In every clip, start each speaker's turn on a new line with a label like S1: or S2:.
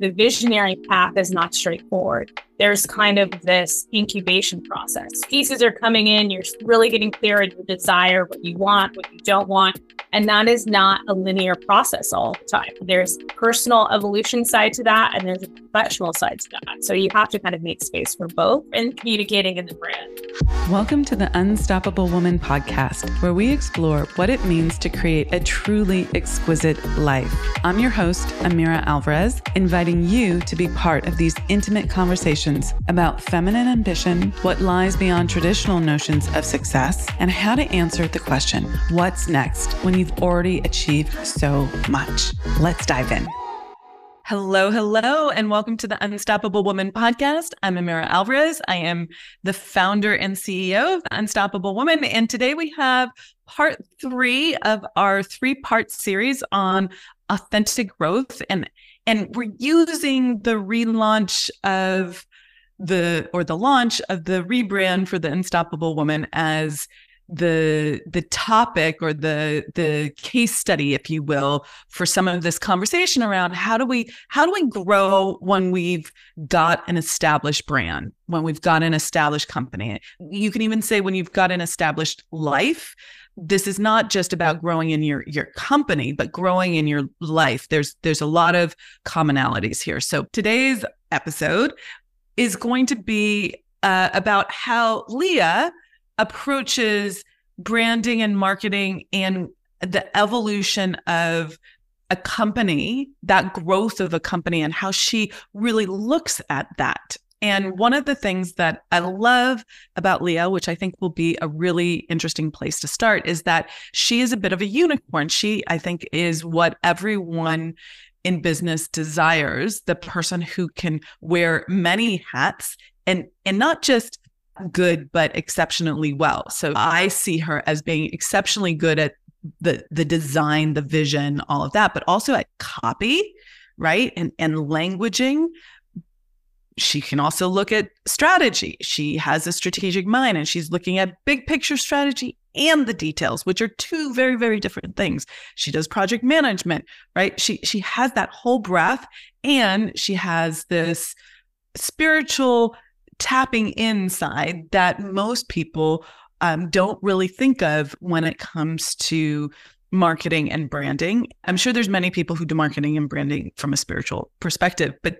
S1: the visionary path is not straightforward. There's kind of this incubation process. Pieces are coming in, you're really getting clear on your desire, what you want, what you don't want. And that is not a linear process all the time. There's personal evolution side to that, and there's a professional side to that. So you have to kind of make space for both and communicating in the brand.
S2: Welcome to the Unstoppable Woman podcast, where we explore what it means to create a truly exquisite life. I'm your host, Amira Alvarez, inviting you to be part of these intimate conversations about feminine ambition, what lies beyond traditional notions of success, and how to answer the question what's next when you've already achieved so much? Let's dive in. Hello, hello, and welcome to the Unstoppable Woman podcast. I'm Amira Alvarez. I am the founder and CEO of Unstoppable Woman. And today we have part three of our three part series on authentic growth. And and we're using the relaunch of the or the launch of the rebrand for the unstoppable woman as the the topic or the the case study if you will for some of this conversation around how do we how do we grow when we've got an established brand when we've got an established company? You can even say when you've got an established life this is not just about growing in your your company but growing in your life. There's there's a lot of commonalities here. So today's episode is going to be uh, about how lea approaches branding and marketing and the evolution of a company that growth of a company and how she really looks at that and one of the things that I love about Lea, which I think will be a really interesting place to start, is that she is a bit of a unicorn. She, I think, is what everyone in business desires the person who can wear many hats and and not just good but exceptionally well. So i see her as being exceptionally good at the the design the vision all of that but also at copy right? And and languaging. She can also look at strategy. She has a strategic mind and she's looking at big picture strategy and the details, which are two very, very different things. She does project management, right? She she has that whole breath and she has this spiritual tapping inside that most people um, don't really think of when it comes to marketing and branding. I'm sure there's many people who do marketing and branding from a spiritual perspective, but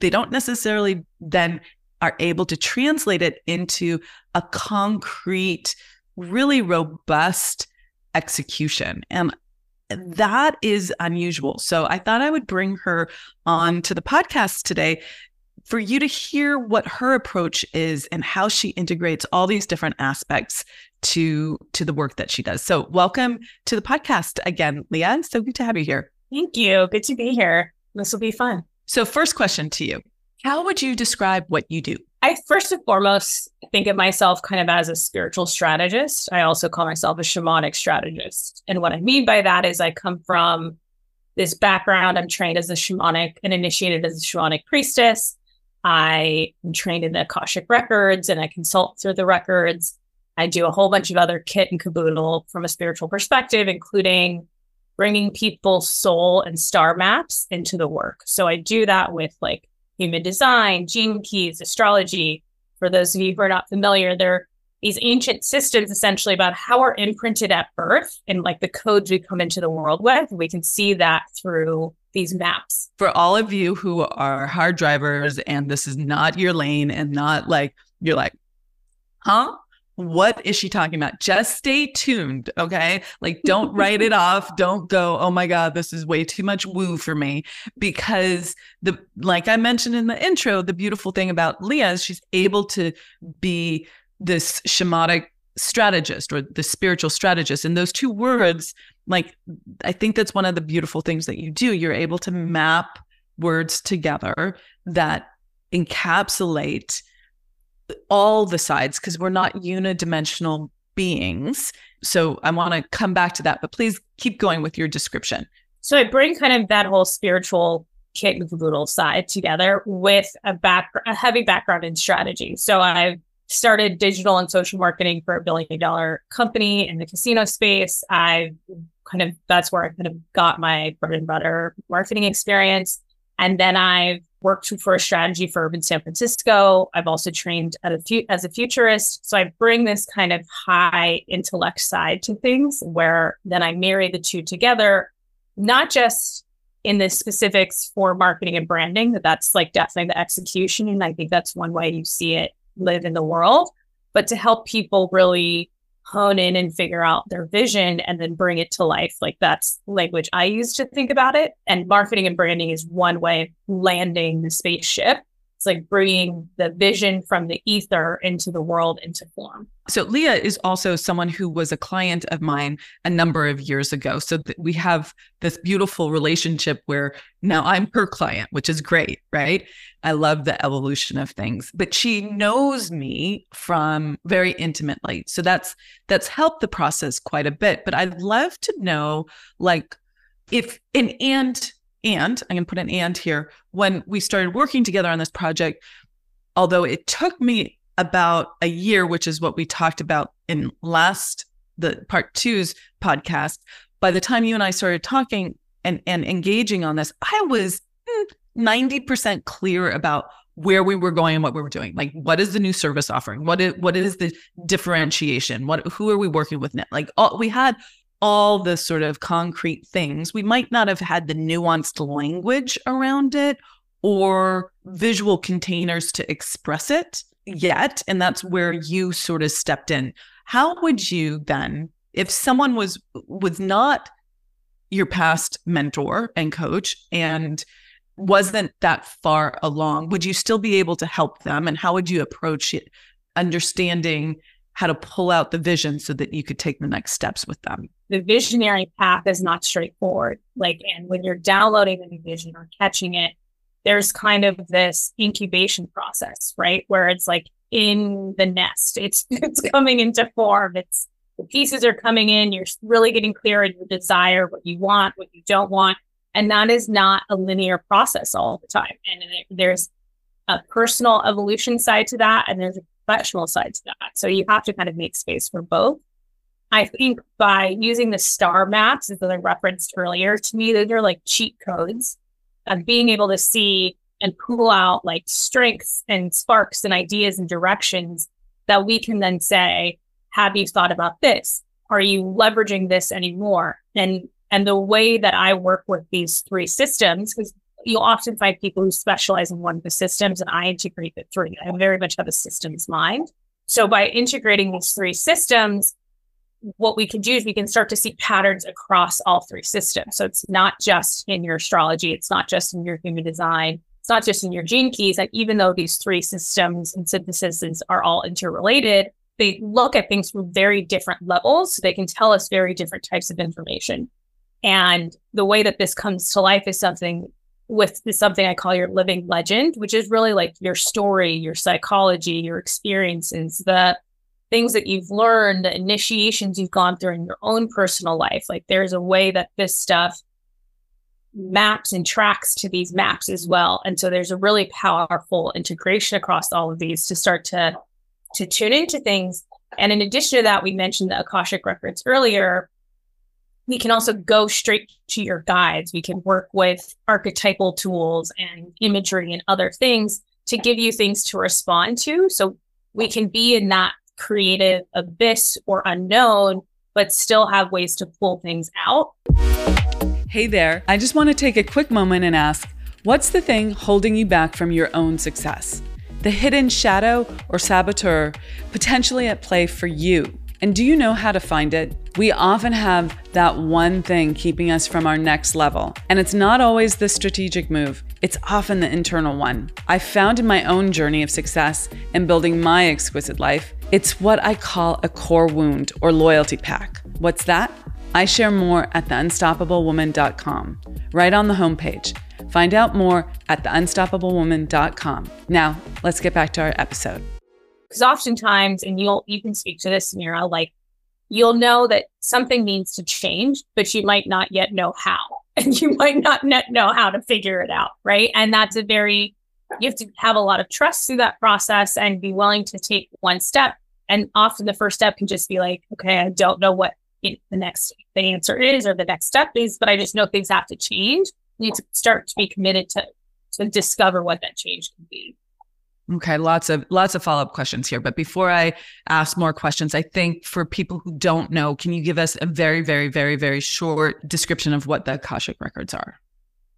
S2: they don't necessarily then are able to translate it into a concrete, really robust execution. And that is unusual. So I thought I would bring her on to the podcast today for you to hear what her approach is and how she integrates all these different aspects to to the work that she does. So welcome to the podcast again, Lea. So good to have you here.
S1: Thank you. Good to be here. This will be fun.
S2: So first question to you. How would you describe what you do?
S1: I first and foremost think of myself kind of as a spiritual strategist. I also call myself a shamanic strategist. And what I mean by that is I come from this background. I'm trained as a shamanic and initiated as a shamanic priestess. I am trained in the Akashic records and I consult through the records. I do a whole bunch of other kit and caboodle from a spiritual perspective, including bringing people's soul and star maps into the work. So I do that with like human design, gene keys, astrology. For those of you who are not familiar, they're these ancient systems essentially about how we're imprinted at birth and like the codes we come into the world with. We can see that through these maps.
S2: For all of you who are hard drivers and this is not your lane and not like, you're like, huh? What is she talking about? Just stay tuned. Okay. Like, don't write it off. Don't go, oh my God, this is way too much woo for me. Because the, like I mentioned in the intro, the beautiful thing about Lea is she's able to be this shamanic strategist or the spiritual strategist. And those two words, like, I think that's one of the beautiful things that you do. You're able to map words together that encapsulate all the sides because we're not unidimensional beings. So I want to come back to that, but please keep going with your description.
S1: So I bring kind of that whole spiritual kit and caboodle side together with a back a heavy background in strategy. So I've started digital and social marketing for a billion dollar company in the casino space. I've kind of that's where I kind of got my bread and butter marketing experience. And then I've worked for a strategy firm in San Francisco. I've also trained a fu- as a futurist. So I bring this kind of high intellect side to things where then I marry the two together, not just in the specifics for marketing and branding, that that's like definitely the execution. And I think that's one way you see it live in the world, but to help people really hone in and figure out their vision and then bring it to life. Like that's language I use to think about it. And marketing and branding is one way of landing the spaceship. It's like bringing the vision from the ether into the world into form.
S2: So Lea is also someone who was a client of mine a number of years ago. So th- we have this beautiful relationship where now I'm her client, which is great, right? I love the evolution of things. But she knows me from very intimately. So that's that's helped the process quite a bit. But I'd love to know like if an and and I'm going to put an and here. When we started working together on this project, although it took me about a year, which is what we talked about in last the part two's podcast, by the time you and I started talking and and engaging on this, I was 90% hmm, clear about where we were going and what we were doing. Like, what is the new service offering? What is what is the differentiation? What who are we working with now? Like, all, we had all the sort of concrete things. We might not have had the nuanced language around it or visual containers to express it yet. And that's where you sort of stepped in. How would you then, if someone was was not your past mentor and coach and wasn't that far along, would you still be able to help them? And how would you approach it, understanding how to pull out the vision so that you could take the next steps with them.
S1: The visionary path is not straightforward. Like, and when you're downloading the new vision or catching it, there's kind of this incubation process, right? Where it's like in the nest, it's it's coming into form. It's the pieces are coming in. You're really getting clear on your desire, what you want, what you don't want, and that is not a linear process all the time. And there's a personal evolution side to that, and there's a professional side to that. So you have to kind of make space for both. I think by using the star maps, as I referenced earlier, to me, those are like cheat codes of being able to see and pull out like strengths and sparks and ideas and directions that we can then say, have you thought about this? Are you leveraging this anymore? And and the way that I work with these three systems, because you'll often find people who specialize in one of the systems, and I integrate the three. I very much have a systems mind. So by integrating these three systems, what we can do is we can start to see patterns across all three systems. So it's not just in your astrology, it's not just in your human design, it's not just in your gene keys. And even though these three systems and syntheses are all interrelated, they look at things from very different levels. So they can tell us very different types of information. And the way that this comes to life is something with something I call your living legend, which is really like your story, your psychology, your experiences, the things that you've learned, the initiations you've gone through in your own personal life. Like there's a way that this stuff maps and tracks to these maps as well. And so there's a really powerful integration across all of these to start to to tune into things. And in addition to that, we mentioned the Akashic records earlier we can also go straight to your guides. We can work with archetypal tools and imagery and other things to give you things to respond to. So we can be in that creative abyss or unknown, but still have ways to pull things out.
S2: Hey there. I just want to take a quick moment and ask what's the thing holding you back from your own success? The hidden shadow or saboteur potentially at play for you and do you know how to find it? We often have that one thing keeping us from our next level. And it's not always the strategic move, it's often the internal one. I found in my own journey of success and building my exquisite life, it's what I call a core wound or loyalty pack. What's that? I share more at theunstoppablewoman.com, right on the homepage. Find out more at theunstoppablewoman.com. Now, let's get back to our episode.
S1: Because oftentimes, and you'll you can speak to this, Mira, like you'll know that something needs to change, but you might not yet know how. And you might not know how to figure it out. Right. And that's a very you have to have a lot of trust through that process and be willing to take one step. And often the first step can just be like, okay, I don't know what the next the answer is or the next step is, but I just know things have to change. You need to start to be committed to to discover what that change can be.
S2: Okay, lots of lots of follow-up questions here, but before I ask more questions, I think for people who don't know, can you give us a very very very very short description of what the Akashic records are?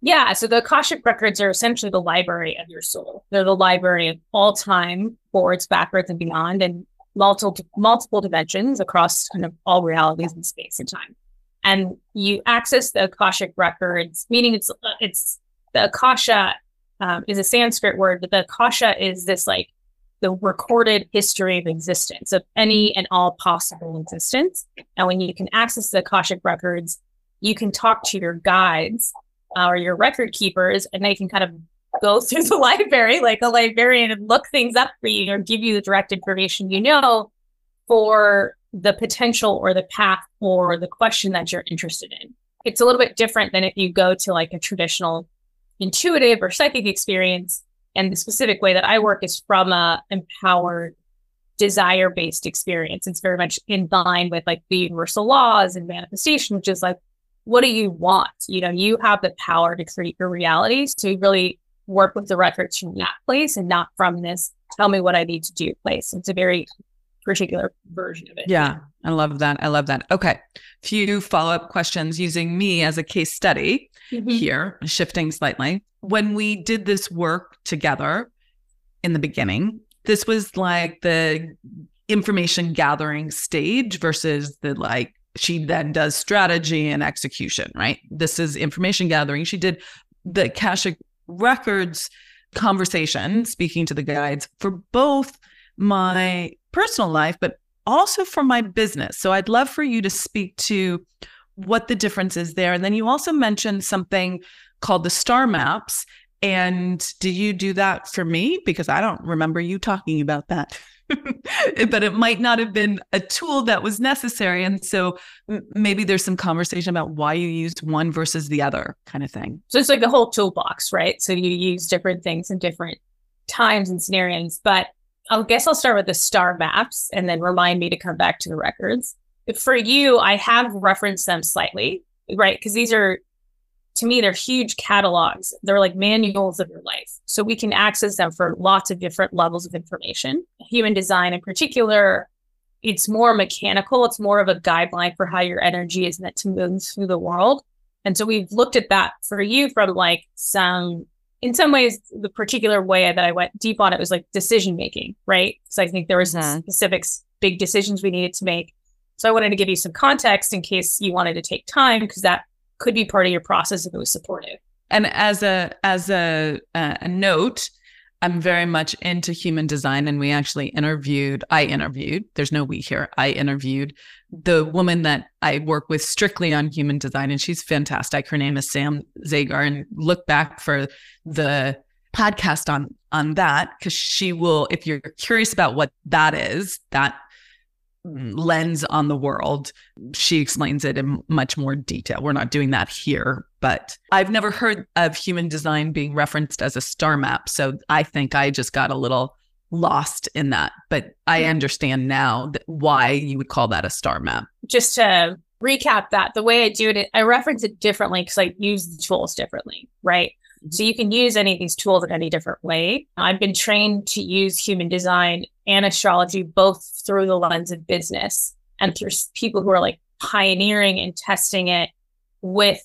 S1: Yeah, so the Akashic records are essentially the library of your soul. They're the library of all time, forwards, backwards, and beyond, and multiple multiple dimensions across kind of all realities in space and time. And you access the Akashic records, meaning it's it's the Akasha um, is a Sanskrit word, but the kasha is this like the recorded history of existence of any and all possible existence. And when you can access the Akashic records, you can talk to your guides uh, or your record keepers, and they can kind of go through the library like a librarian and look things up for you or give you the direct information you know for the potential or the path or the question that you're interested in. It's a little bit different than if you go to like a traditional intuitive or psychic experience. And the specific way that I work is from a empowered desire based experience. It's very much in line with like the universal laws and manifestation, which is like, what do you want? You know, you have the power to create your realities to really work with the records from that place and not from this tell me what I need to do place. It's a very particular version of it.
S2: Yeah, I love that. I love that. Okay. Few follow up questions using me as a case study mm-hmm. here, shifting slightly. When we did this work together in the beginning, this was like the information gathering stage versus the like, she then does strategy and execution, right? This is information gathering. She did the Akashic records conversation, speaking to the guides for both my personal life, but also for my business. So I'd love for you to speak to what the difference is there. And then you also mentioned something called the star maps. And did you do that for me? Because I don't remember you talking about that. but it might not have been a tool that was necessary. And so maybe there's some conversation about why you used one versus the other kind of thing.
S1: So it's like the whole toolbox, right? So you use different things in different times and scenarios. But I guess I'll start with the star maps and then remind me to come back to the records. For you, I have referenced them slightly, right? Because these are, to me, they're huge catalogs. They're like manuals of your life. So we can access them for lots of different levels of information. Human design, in particular, it's more mechanical. It's more of a guideline for how your energy is meant to move through the world. And so we've looked at that for you from like some in some ways, the particular way that I went deep on it was like decision making, right? So I think there was mm-hmm. specific big decisions we needed to make. So I wanted to give you some context in case you wanted to take time because that could be part of your process if it was supportive.
S2: And as a as a a note, I'm very much into human design. And we actually interviewed, I interviewed, there's no we here, I interviewed the woman that I work with strictly on human design. And she's fantastic. Her name is Sam Zagar. And look back for the podcast on on that because she will if you're curious about what that is that lens on the world. She explains it in much more detail. We're not doing that here, but I've never heard of human design being referenced as a star map. So I think I just got a little lost in that. But I understand now why you would call that a star map.
S1: Just to recap that, the way I do it, I reference it differently because I use the tools differently, right? So you can use any of these tools in any different way. I've been trained to use human design and astrology both through the lens of business and through people who are like pioneering and testing it with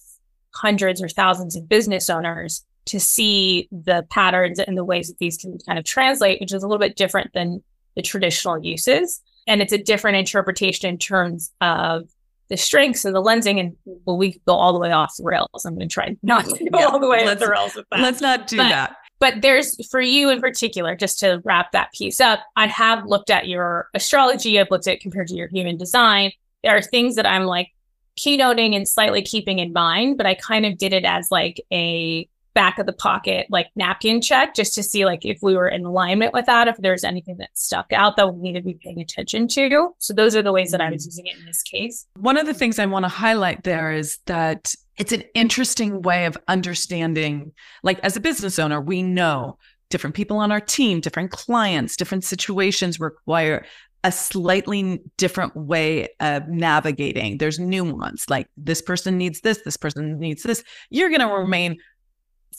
S1: hundreds or thousands of business owners to see the patterns and the ways that these can kind of translate, which is a little bit different than the traditional uses. And it's a different interpretation in terms of the strengths and the lensing and well we go all the way off the rails. I'm going to try not to go yeah, all the way off the rails with that.
S2: let's not do
S1: but,
S2: that.
S1: but there's for you in particular just to wrap that piece up i have looked at your astrology i've looked at compared to your human design. There are things that i'm like keynoting and slightly keeping in mind but i kind of did it as like a back of the pocket like napkin check just to see like if we were in alignment with that if there's anything that stuck out that we need to be paying attention to so those are the ways that i was mm. using it in this case
S2: one of the things i want to highlight there is that it's an interesting way of understanding like as a business owner we know different people on our team different clients different situations require a slightly different way of navigating. There's nuance, like this person needs this, this person needs this. You're going to remain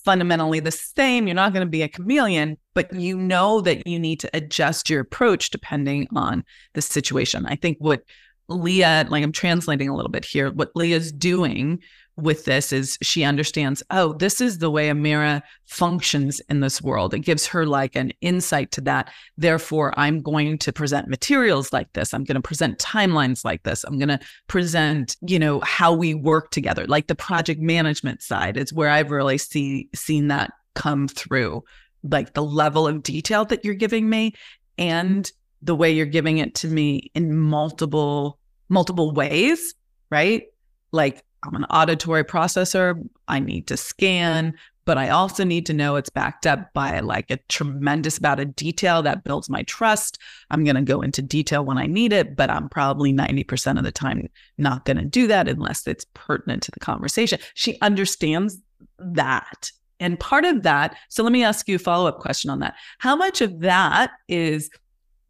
S2: fundamentally the same. You're not going to be a chameleon, but you know that you need to adjust your approach depending on the situation. I think what Lea, like I'm translating a little bit here, what Lea's doing with this is she understands, oh, this is the way Amira functions in this world. It gives her like an insight to that. Therefore, I'm going to present materials like this. I'm going to present timelines like this. I'm going to present, you know, how we work together. Like the project management side is where I've really see seen that come through. Like the level of detail that you're giving me and the way you're giving it to me in multiple multiple ways, right? Like I'm an auditory processor. I need to scan, but I also need to know it's backed up by like a tremendous amount of detail that builds my trust. I'm going to go into detail when I need it, but I'm probably 90% of the time not going to do that unless it's pertinent to the conversation. She understands that. And part of that, so let me ask you a follow up question on that. How much of that is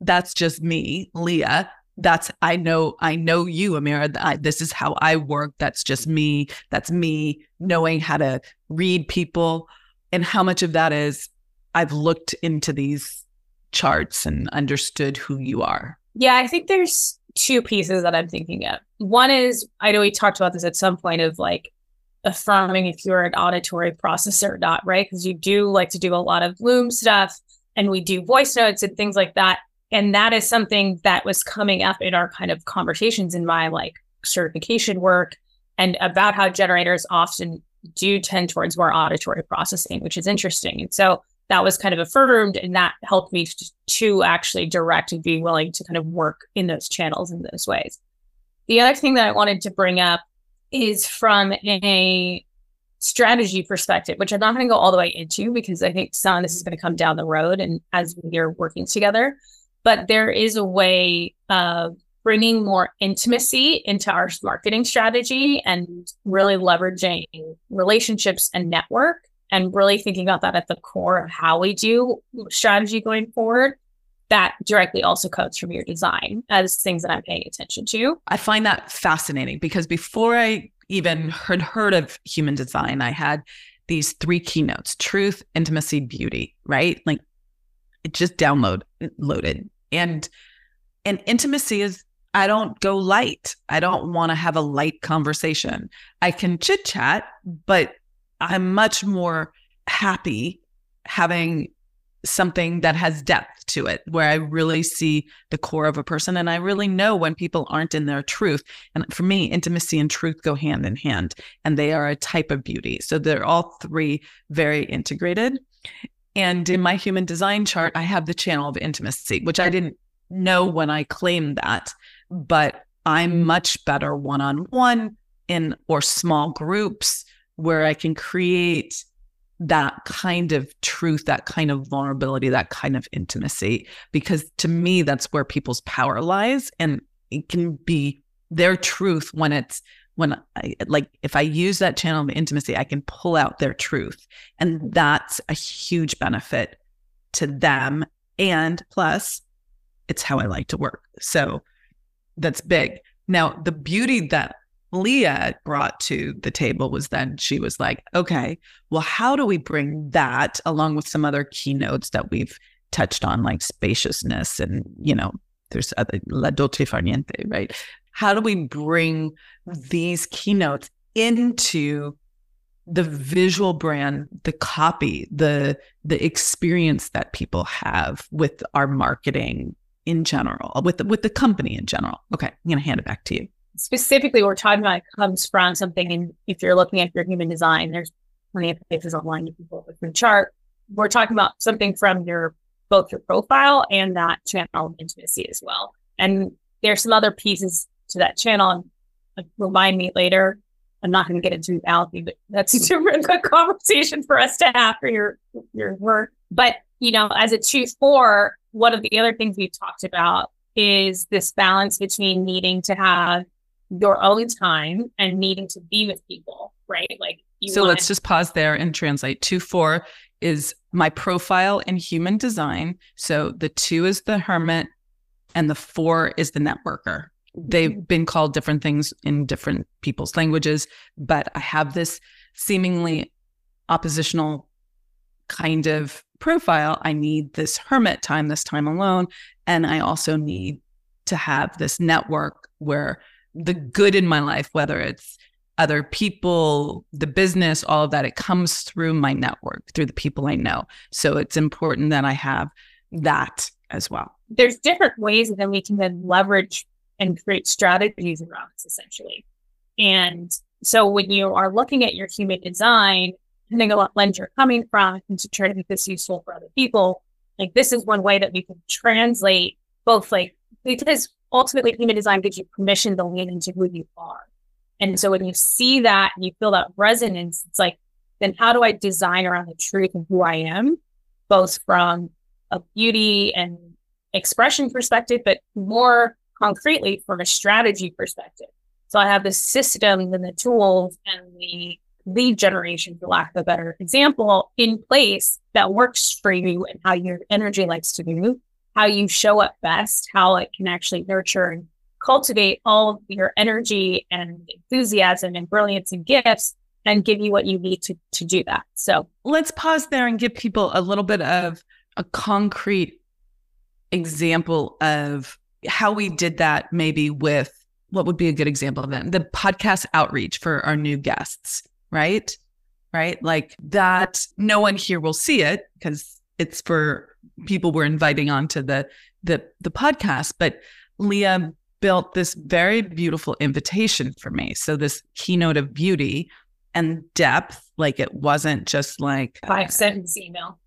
S2: that's just me, Lea, that's I know I know you, Amira. I, this is how I work. That's just me. That's me knowing how to read people, and how much of that is I've looked into these charts and understood who you are.
S1: Yeah, I think there's two pieces that I'm thinking of. One is I know we talked about this at some point of like affirming if you're an auditory processor or not, right? Because you do like to do a lot of Loom stuff, and we do voice notes and things like that and that is something that was coming up in our kind of conversations in my like certification work and about how generators often do tend towards more auditory processing which is interesting. And so that was kind of affirmed and that helped me to, to actually direct and be willing to kind of work in those channels in those ways. The other thing that i wanted to bring up is from a strategy perspective, which I'm not going to go all the way into because I think some of this is going to come down the road and as we're working together but there is a way of bringing more intimacy into our marketing strategy and really leveraging relationships and network and really thinking about that at the core of how we do strategy going forward that directly also comes from your design as things that I'm paying attention to.
S2: I find that fascinating because before I even heard heard of human design, I had these three keynotes: truth, intimacy, beauty, right? Like it just download loaded. And and intimacy is I don't go light. I don't want to have a light conversation. I can chit chat, but I'm much more happy having something that has depth to it where I really see the core of a person and I really know when people aren't in their truth. And for me, intimacy and truth go hand in hand and they are a type of beauty. So they're all three very integrated. And in my human design chart, I have the channel of intimacy, which I didn't know when I claimed that, but I'm much better one on one in or small groups where I can create that kind of truth, that kind of vulnerability, that kind of intimacy. Because to me, that's where people's power lies. And it can be their truth when it's when I like if I use that channel of intimacy, I can pull out their truth. And that's a huge benefit to them. And plus, it's how I like to work. So that's big. Now, the beauty that Lea brought to the table was then she was like, okay, well, how do we bring that along with some other keynotes that we've touched on, like spaciousness and, you know, there's other la dolce far niente, right? How do we bring these keynotes into the visual brand the copy the the experience that people have with our marketing in general with the, with the company in general? Okay i'm going to hand it back to you.
S1: Specifically we're talking about comes from something and if you're looking at your human design there's plenty of places online you can pull up a chart. We're talking about something from your both your profile and that channel intimacy as well. And there's some other pieces to that channel and remind me later. I'm not going to get into reality, but that's a different conversation for us to have for your your work. But you know, as a chief four, one of the other things we've talked about is this balance between needing to have your own time and needing to be with people, right? Like
S2: so let's just pause there and translate. Two four is my profile in human design. So the two is the hermit and the four is the networker. They've mm-hmm. been called different things in different people's languages, but I have this seemingly oppositional kind of profile. I need this hermit time, this time alone. And I also need to have this network where the good in my life, whether it's other people, the business, all of that, it comes through my network, through the people I know. So it's important that I have that as well.
S1: There's different ways that we can then leverage and create strategies around this essentially. And so when you are looking at your human design, depending on what lens you're coming from, and to try to make this useful for other people, like this is one way that we can translate both like because ultimately human design gives you permission to lean into who you are. And so when you see that and you feel that resonance, it's like, then how do I design around the truth of who I am, both from a beauty and expression perspective, but more concretely from a strategy perspective. So I have the systems and the tools and the lead generation, for lack of a better example, in place that works for you and how your energy likes to move, how you show up best, how it can actually nurture and cultivate all of your energy and enthusiasm and brilliance and gifts and give you what you need to, to do that. So
S2: let's pause there and give people a little bit of a concrete example of how we did that, maybe with what would be a good example of that? The podcast outreach for our new guests, right? Right? Like that, no one here will see it because it's for people we're inviting onto the the the podcast. But Leah built this very beautiful invitation for me. So this keynote of beauty and depth, like it wasn't just like
S1: five uh, sentence email.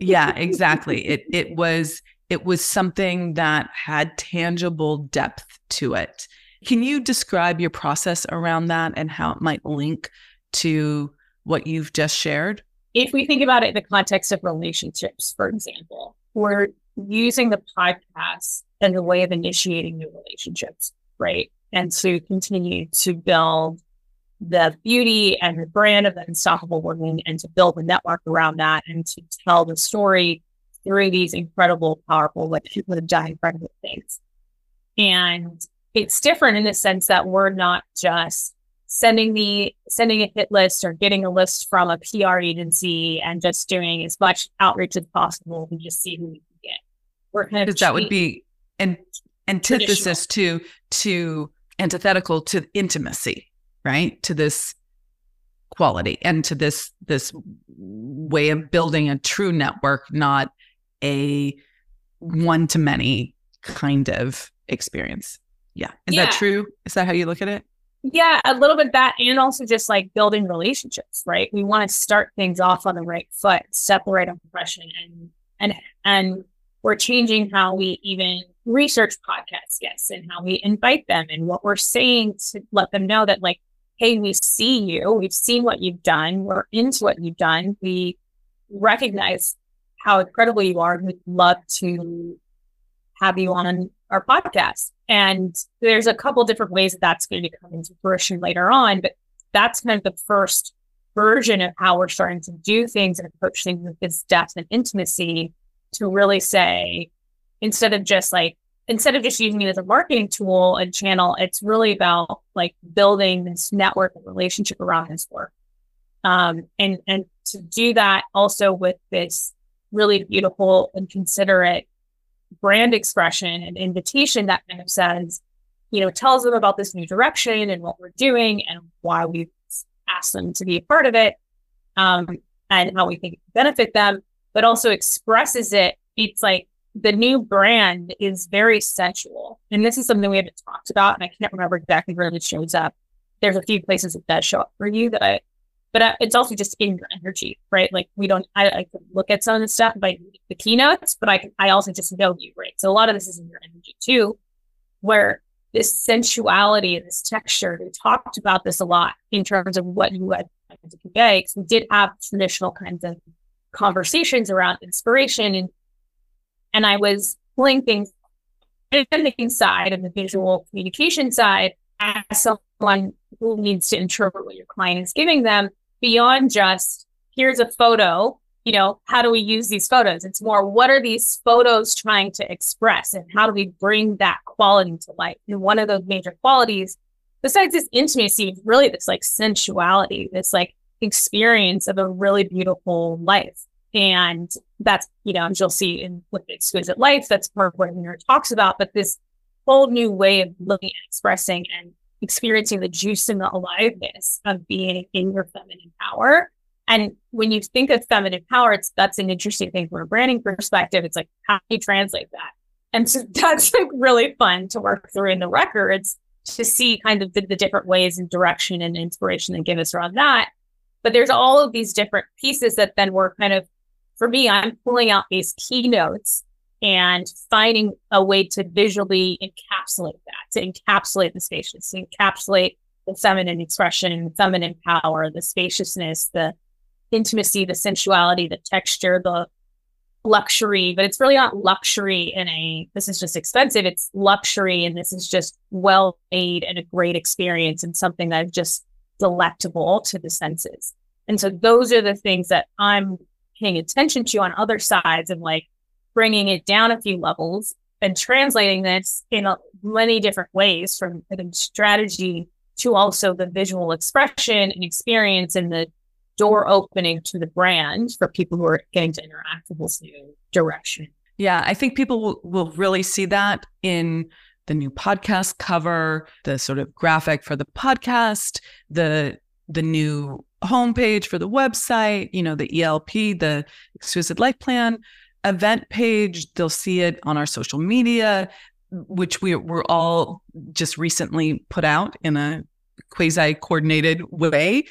S2: yeah, exactly. It it was it was something that had tangible depth to it. Can you describe your process around that and how it might link to what you've just shared?
S1: If we think about it in the context of relationships, for example, we're using the podcast as a way of initiating new relationships, right? And to continue to build the beauty and the brand of the unstoppable woman and to build a network around that and to tell the story through these incredible, powerful, like people have done incredible things. And it's different in the sense that we're not just sending the sending a hit list or getting a list from a PR agency and just doing as much outreach as possible and just see who we can get.
S2: We're kind of that would be an antithesis to to antithetical to intimacy, right? To this quality and to this this way of building a true network, not a one to many kind of experience. Yeah. Is yeah. that true? Is that how you look at it?
S1: Yeah, a little bit that and also just like building relationships, right? We want to start things off on the right foot, separate impression and and and we're changing how we even research podcast guests and how we invite them and what we're saying to let them know that like, hey, we see you, we've seen what you've done, we're into what you've done, we recognize how incredible you are. We'd love to have you on our podcast. And there's a couple different ways that that's going to come into fruition later on, but that's kind of the first version of how we're starting to do things and approach things with this depth and intimacy to really say, instead of just like, instead of just using it as a marketing tool and channel, it's really about like building this network and relationship around this work. Um, and, and to do that also with this really beautiful and considerate brand expression and invitation that kind of says, you know, tells them about this new direction and what we're doing and why we've asked them to be a part of it um, and how we think it benefit them, but also expresses it. It's like the new brand is very sensual. And this is something we haven't talked about. And I can't remember exactly where it shows up. There's a few places it does show up for you that I but uh, it's also just in your energy, right? Like we don't, I, I can look at some of the stuff by the keynotes, but I can, I also just know you, right? So a lot of this is in your energy too, where this sensuality and this texture, we talked about this a lot in terms of what you had to convey, because we did have traditional kinds of conversations around inspiration and, and I was pulling things editing side and the visual communication side as someone who needs to interpret what your client is giving them beyond just here's a photo you know how do we use these photos it's more what are these photos trying to express and how do we bring that quality to life and one of those major qualities besides this intimacy really this like sensuality this like experience of a really beautiful life. And that's, you know, as you'll see in with exquisite life, that's part of what Amir talks about, but this whole new way of looking and expressing and experiencing the juice and the aliveness of being in your feminine power. And when you think of feminine power, it's that's an interesting thing from a branding perspective. It's like how do you translate that? And so that's like really fun to work through in the records to see kind of the, the different ways and direction and inspiration that give us around that. But there's all of these different pieces that then were kind of, for me, I'm pulling out these keynotes and finding a way to visually encapsulate that, to encapsulate the spaciousness, to encapsulate the feminine expression, feminine power, the spaciousness, the intimacy, the sensuality, the texture, the luxury, but it's really not luxury in a this is just expensive. It's luxury and this is just well made and a great experience and something that's just delectable to the senses. And so those are the things that I'm paying attention to on other sides of like bringing it down a few levels and translating this in a, many different ways from the strategy to also the visual expression and experience and the door opening to the brand for people who are getting to interact with this new direction.
S2: Yeah, I think people will, will really see that in the new podcast cover, the sort of graphic for the podcast, the the new homepage for the website, you know, the ELP, the exquisite life plan event page. They'll see it on our social media, which we we're all just recently put out in a quasi coordinated way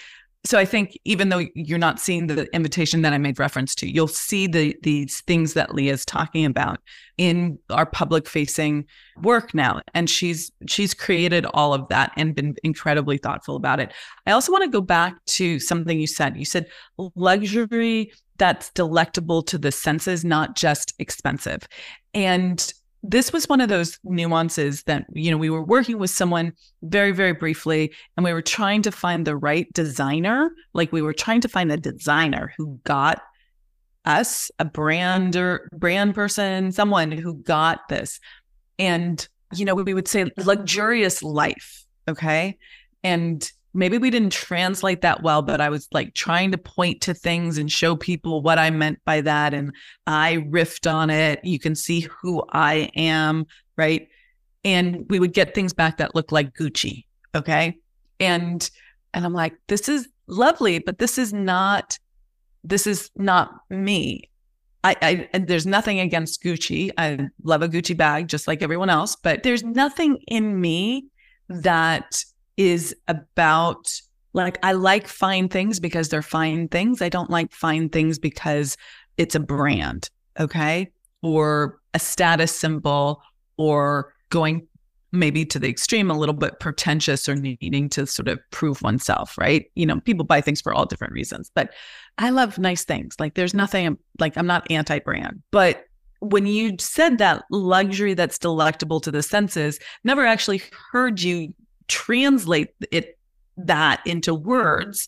S2: so I think even though you're not seeing the invitation that I made reference to, you'll see the these things that Lea's talking about in our public facing work now. And she's she's created all of that and been incredibly thoughtful about it. I also want to go back to something you said. You said luxury that's delectable to the senses, not just expensive. And this was one of those nuances that you know we were working with someone very very briefly and we were trying to find the right designer. Like we were trying to find a designer who got us a brand or brand person someone who got this. And you know we would say luxurious life okay? And maybe we didn't translate that well, but I was like trying to point to things and show people what I meant by that. And I riffed on it. You can see who I am, right? And we would get things back that looked like Gucci. Okay. And and I'm like, this is lovely, but this is not this is not me. I, I there's nothing against Gucci. I love a Gucci bag just like everyone else, but there's nothing in me that is about like I like fine things because they're fine things. I don't like fine things because it's a brand, okay? Or a status symbol or going maybe to the extreme a little bit pretentious or needing to sort of prove oneself, right? You know, people buy things for all different reasons, but I love nice things. Like there's nothing like I'm not anti-brand, but when you said that luxury that's delectable to the senses, never actually heard you translate it that into mm-hmm. words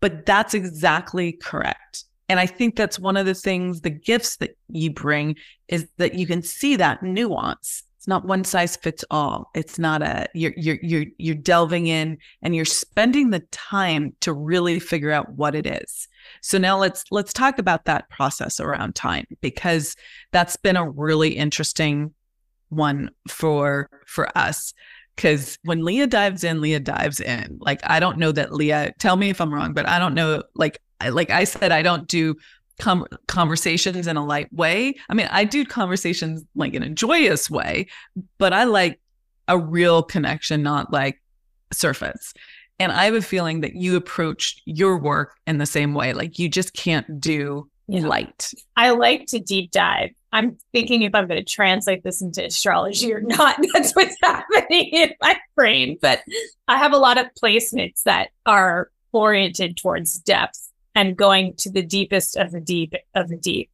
S2: but that's exactly correct. And i think that's one of the things the gifts that you bring is that you can see that nuance. It's not one size fits all. It's not a you're you're you're you're delving in and you're spending the time to really figure out what it is. So now let's let's talk about that process around time because that's been a really interesting one for for us because when Lea dives in, Lea dives in. Like I don't know that Lea. Tell me if I'm wrong, but I don't know. Like I, like I said, I don't do com- conversations in a light way. I mean, I do conversations like in a joyous way, but I like a real connection, not like surface. And I have a feeling that you approach your work in the same way. Like you just can't do yeah. light.
S1: I like to deep dive. I'm thinking if I'm going to translate this into astrology or not. That's what's happening in my brain. But I have a lot of placements that are oriented towards depth and going to the deepest of the deep of the deep.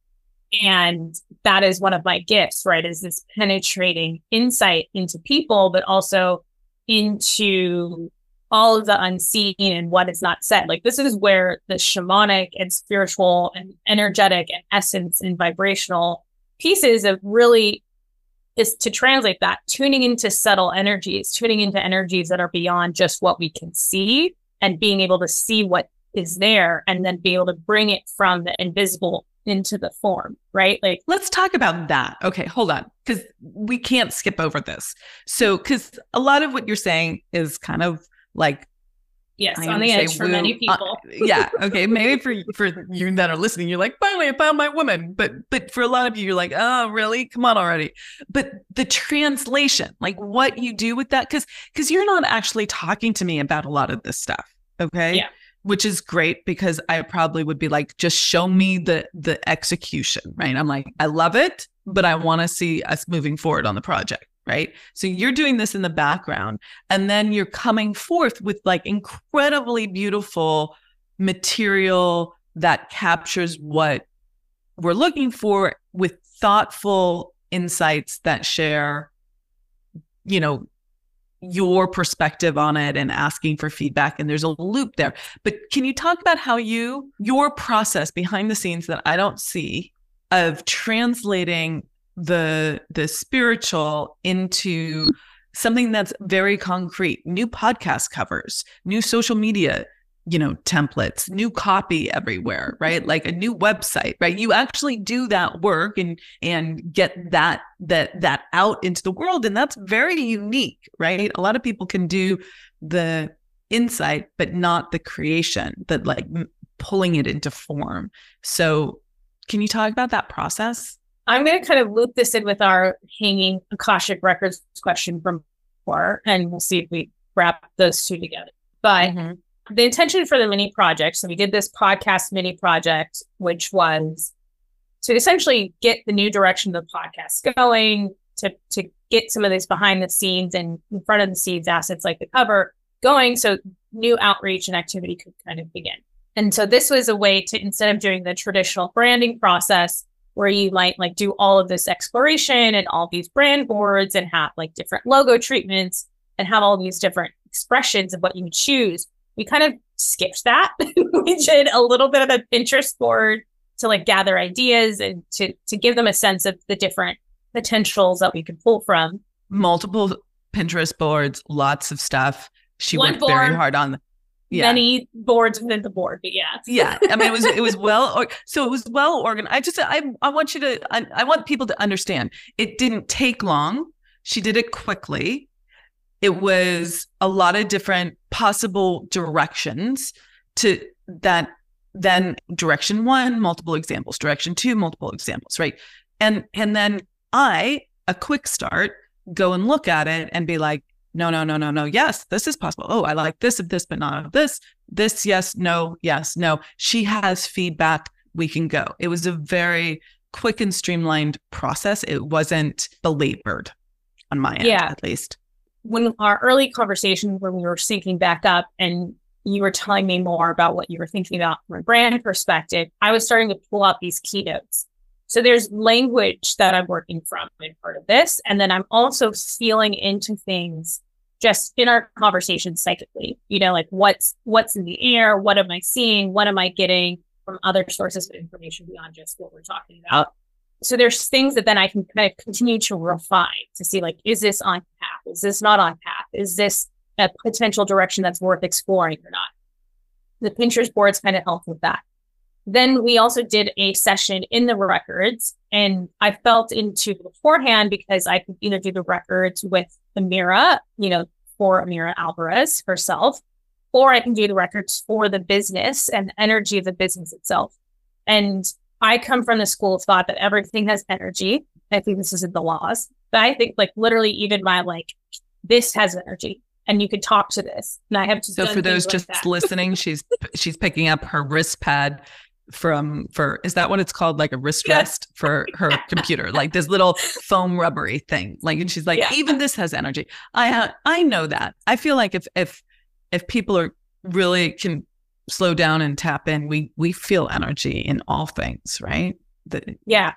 S1: And that is one of my gifts, right? Is this penetrating insight into people, but also into all of the unseen and what is not said. Like this is where the shamanic and spiritual and energetic and essence and vibrational pieces of really is to translate that, tuning into subtle energies, tuning into energies that are beyond just what we can see and being able to see what is there and then be able to bring it from the invisible into the form, right? Like,
S2: let's talk about that. Okay, hold on, because we can't skip over this. So, because a lot of what you're saying is kind of like
S1: Yes, on the edge for many uh, people.
S2: Uh, yeah. Okay. Maybe for for you that are listening, you're like, finally, I found my woman. But but for a lot of you, you're like, oh, really? Come on already. But the translation, like what you do with that, because because you're not actually talking to me about a lot of this stuff. Okay.
S1: Yeah
S2: which is great because I probably would be like, just show me the the execution, right? I'm like, I love it, but I want to see us moving forward on the project, right? So you're doing this in the background, and then you're coming forth with like incredibly beautiful material that captures what we're looking for with thoughtful insights that share you know your perspective on it and asking for feedback and there's a loop there but can you talk about how you your process behind the scenes that i don't see of translating the the spiritual into something that's very concrete. New podcast covers new social media you know templates new copy everywhere right? Like a new website right? You actually do that work and and get that that that out into the world and that's very unique right? A lot of people can do the insight but not the creation that like pulling it into form. So can you talk about that process
S1: i'm going to kind of loop this in with our hanging akashic records question from before and we'll see if we wrap those two together but mm-hmm the intention for the mini project, so we did this podcast mini project, which was to essentially get the new direction of the podcast going, to to get some of these behind the scenes and in front of the scenes assets like the cover going, so new outreach and activity could kind of begin. And so this was a way to instead of doing the traditional branding process where you might like do all of this exploration and all these brand boards and have like different logo treatments and have all these different expressions of what you choose we kind of skipped that. we did a little bit of a Pinterest board to like gather ideas and to to give them a sense of the different potentials that we could pull from.
S2: Multiple Pinterest boards, lots of stuff. She One worked board, very hard on
S1: yeah. many boards within the board, but yeah.
S2: yeah. I mean, it was, it was well, or, so it was well organized. I just, I, I want you to, I, I want people to understand it didn't take long. She did it quickly. It was a lot of different possible directions to that then direction one multiple examples direction two multiple examples right and and then i a quick start go and look at it and be like no no no no no. Yes this is possible. Oh i like this of this but not of this. This yes no yes no. She has feedback. We can go. It was a very quick and streamlined process. It wasn't belabored on my end yeah. at least.
S1: When our early conversation when we were syncing back up and you were telling me more about what you were thinking about from a brand perspective, I was starting to pull out these keynotes. So there's language that I'm working from in part of this. And then I'm also feeling into things just in our conversation psychically, you know, like what's what's in the air, what am I seeing, what am I getting from other sources of information beyond just what we're talking about so there's things that then I can kind of continue to refine to see like, is this on path? Is this not on path? Is this a potential direction that's worth exploring or not? The Pinterest boards kind of help with that. Then we also did a session in the records, and I felt into beforehand because I could either do the records with Amira, you know, for Amira Alvarez herself, or I can do the records for the business and the energy of the business itself. And I come from the school of thought that everything has energy. I think this is in the laws, but I think like literally even my like this has energy and you could talk to this. And I have to.
S2: So for those just like listening, she's she's picking up her wrist pad from for is that what it's called like a wrist rest for her computer like this little foam rubbery thing like and she's like yeah. even this has energy i uh, i know that i feel like if if if people are really can slow down and tap in, we we feel energy in all things, right?
S1: The- yeah.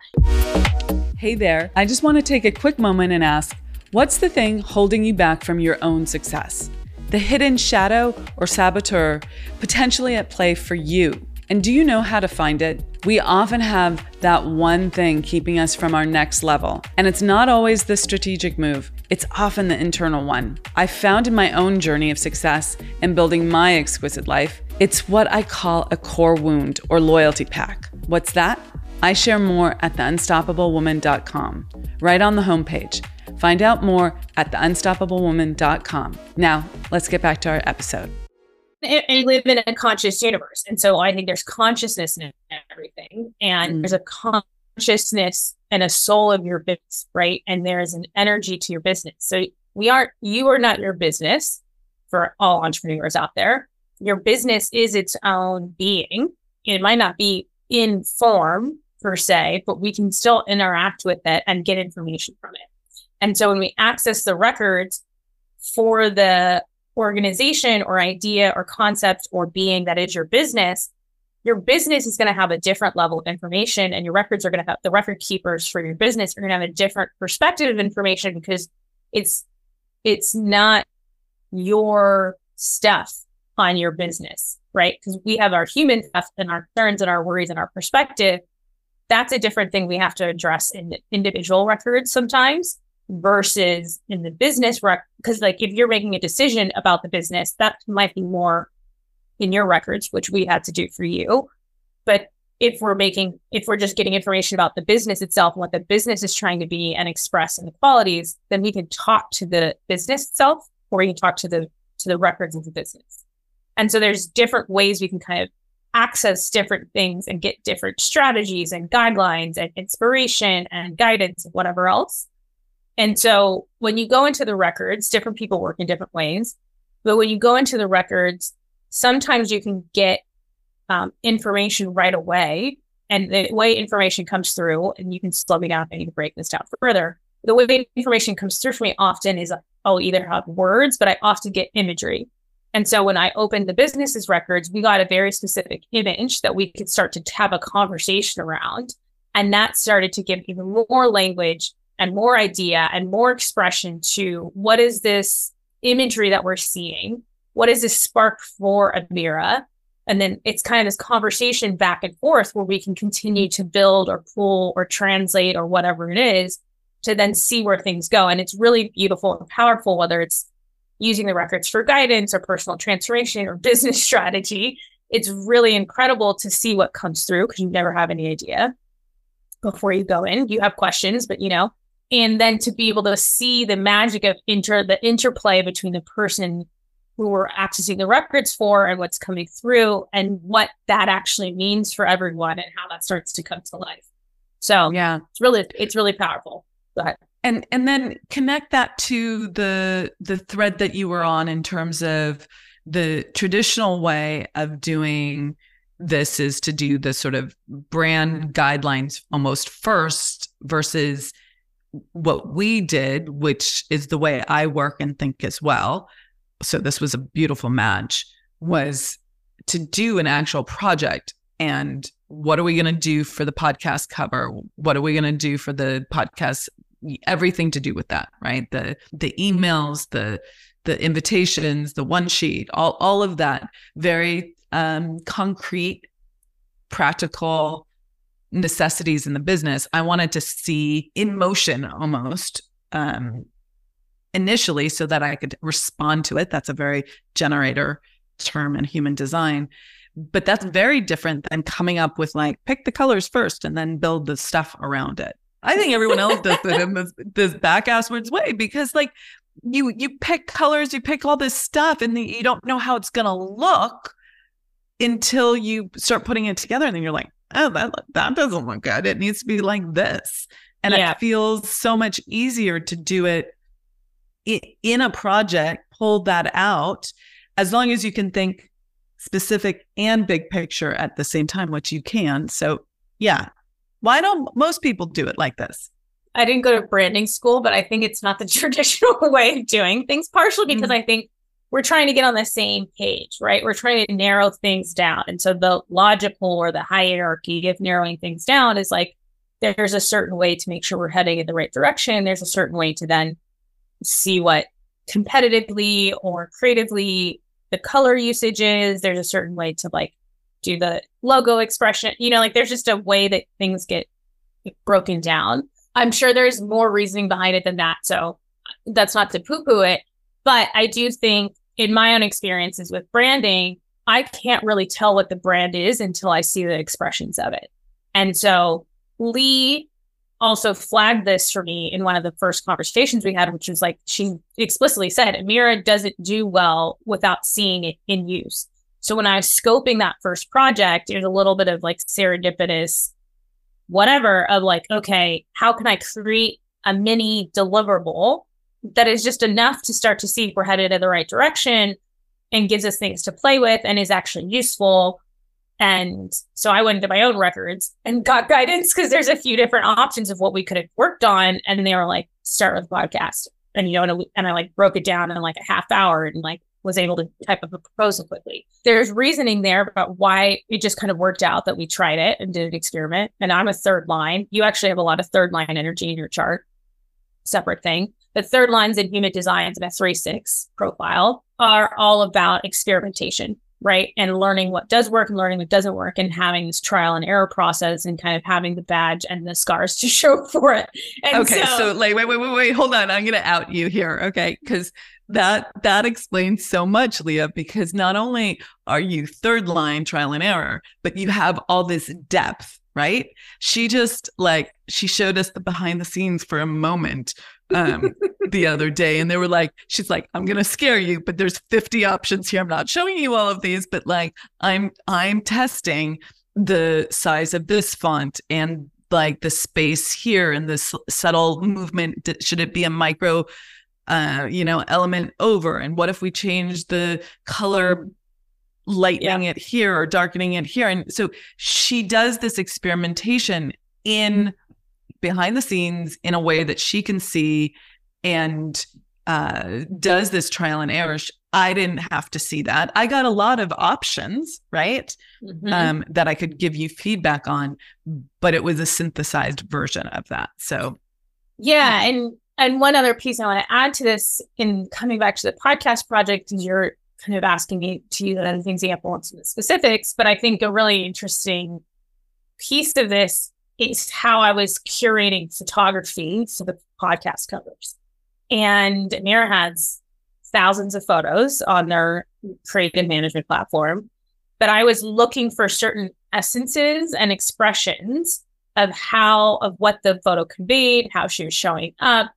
S2: Hey there. I just want to take a quick moment and ask, what's the thing holding you back from your own success? The hidden shadow or saboteur potentially at play for you. And do you know how to find it? We often have that one thing keeping us from our next level. And it's not always the strategic move, it's often the internal one. I found in my own journey of success and building my exquisite life It's what I call a core wound or loyalty pack. What's that? I share more at theunstoppablewoman.com, right on the homepage. Find out more at theunstoppablewoman.com. Now, let's get back to our episode.
S1: And live in a conscious universe. And so I think there's consciousness in everything. And mm. there's a consciousness and a soul of your business, right? And there's an energy to your business. So we aren't, you are not your business for all entrepreneurs out there. Your business is its own being. It might not be in form per se, but we can still interact with it and get information from it. And so when we access the records for the organization or idea or concept or being that is your business, your business is going to have a different level of information and your records are going to have the record keepers for your business are going to have a different perspective of information because it's it's not your stuff on your business, right? Because we have our human stuff and our concerns and our worries and our perspective. That's a different thing we have to address in individual records sometimes versus in the business rec because like if you're making a decision about the business that might be more in your records which we had to do for you. But if we're making if we're just getting information about the business itself and what the business is trying to be and express in the qualities then we can talk to the business itself or we can talk to the to the records of the business. And so there's different ways we can kind of access different things and get different strategies and guidelines and inspiration and guidance and whatever else and so when you go into the records, different people work in different ways. But when you go into the records, sometimes you can get um, information right away. And the way information comes through, and you can slow me down if I need to break this down further. The way information comes through for me often is I'll either have words, but I often get imagery. And so when I opened the business's records, we got a very specific image that we could start to have a conversation around. And that started to give even more language and more idea and more expression to what is this imagery that we're seeing? What is this spark for Amira? And then it's kind of this conversation back and forth where we can continue to build or pull or translate or whatever it is to then see where things go. And it's really beautiful and powerful, whether it's using the records for guidance or personal transformation or business strategy. It's really incredible to see what comes through because you never have any idea before you go in. You have questions, but you know, and then to be able to see the magic of inter the interplay between the person who we're accessing the records for and what's coming through and what that actually means for everyone and how that starts to come to life. So yeah. it's really it's really powerful ahead
S2: and and then connect that to the the thread that you were on in terms of the traditional way of doing this is to do the sort of brand guidelines almost first versus what we did, which is the way I work and think as well. So this was a beautiful match, was to do an actual project. And what are we going to do for the podcast cover? What are we going to do for the podcast? Everything to do with that, right? The the emails, the the invitations, the one sheet, all all of that, very um, concrete, practical necessities in the business, I wanted to see in motion almost um, initially so that I could respond to it. That's a very generator term in human design. But that's very different than coming up with like pick the colors first and then build the stuff around it. I think everyone else does it in this, this back asswards way because like you you pick colors, you pick all this stuff, and the, you don't know how it's gonna look until you start putting it together, and then you're like, oh, that that doesn't look good. It needs to be like this. And yeah. it feels so much easier to do it in a project, pull that out, as long as you can think specific and big picture at the same time, which you can. So, yeah. Why don't most people do it like this?
S1: I didn't go to branding school, but I think it's not the traditional way of doing things, partially because mm-hmm. I think we're trying to get on the same page, right? We're trying to narrow things down. And so the logical or the hierarchy of narrowing things down is like there's a certain way to make sure we're heading in the right direction. There's a certain way to then see what competitively or creatively the color usage is. There's a certain way to like do the logo expression. You know, like there's just a way that things get broken down. I'm sure there's more reasoning behind it than that. So that's not to poo poo it but I do think, in my own experiences with branding, I can't really tell what the brand is until I see the expressions of it. And so Lee also flagged this for me in one of the first conversations we had, which was like she explicitly said, Amira doesn't do well without seeing it in use. So when I was scoping that first project, it was a little bit of like serendipitous, whatever, of like, okay, how can I create a mini deliverable that is just enough to start to see if we're headed in the right direction and gives us things to play with and is actually useful and so I went into my own records and got guidance because there's a few different options of what we could have worked on. And they were like, start with podcast. And, you know, and, I like broke it down in like a half hour and like was able to type up a proposal quickly. There's reasoning there about why it just kind of worked out that we tried it and did an experiment. And I'm a third line. You actually have a lot of third line energy in your chart, separate thing. But third lines in human designs and a 3 6 profile are all about experimentation right? And learning what does work and learning what doesn't work and having this trial and error process and kind of having the badge and the scars to show for it. And
S2: okay, so, so like wait, wait, wait, wait, hold on. I'm gonna out you here. Okay. Cause that that explains so much, Lea, because not only are you third line trial and error, but you have all this depth, right? She just like she showed us the behind the scenes for a moment um the other day and they were like she's like i'm gonna scare you but there's 50 options here. I'm not showing you all of these but like i'm i'm testing the size of this font and like the space here and this subtle movement. Should it be a micro uh you know element over? And what if we change the color lightening yeah. it here or darkening it here and so she does this experimentation in behind the scenes in a way that she can see and uh, does this trial and error. I didn't have to see that. I got a lot of options, right? Mm-hmm. Um, that I could give you feedback on, but it was a synthesized version of that. So,
S1: yeah, and and one other piece I want to add to this in coming back to the podcast project is you're kind of asking me to use an example and some specifics, but I think a really interesting piece of this is how I was curating photography for the podcast covers. And Amira has thousands of photos on their creative management platform. But I was looking for certain essences and expressions of how, of what the photo conveyed, how she was showing up.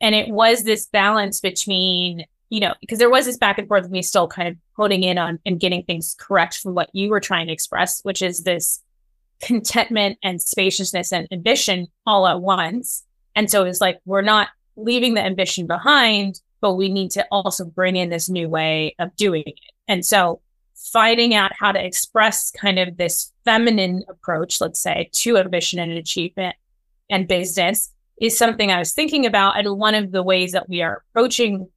S1: And it was this balance between, you know, because there was this back and forth of me still kind of honing in on and getting things correct from what you were trying to express, which is this contentment and spaciousness and ambition all at once. And so it's like, we're not leaving the ambition behind, but we need to also bring in this new way of doing it. And so finding out how to express kind of this feminine approach, let's say, to ambition and achievement and business is something I was thinking about. And one of the ways that we are approaching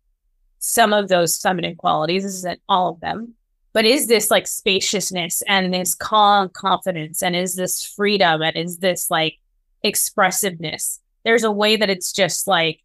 S1: some of those feminine qualities This isn't all of them, but is this like spaciousness and this calm confidence and is this freedom and is this like expressiveness? There's a way that it's just like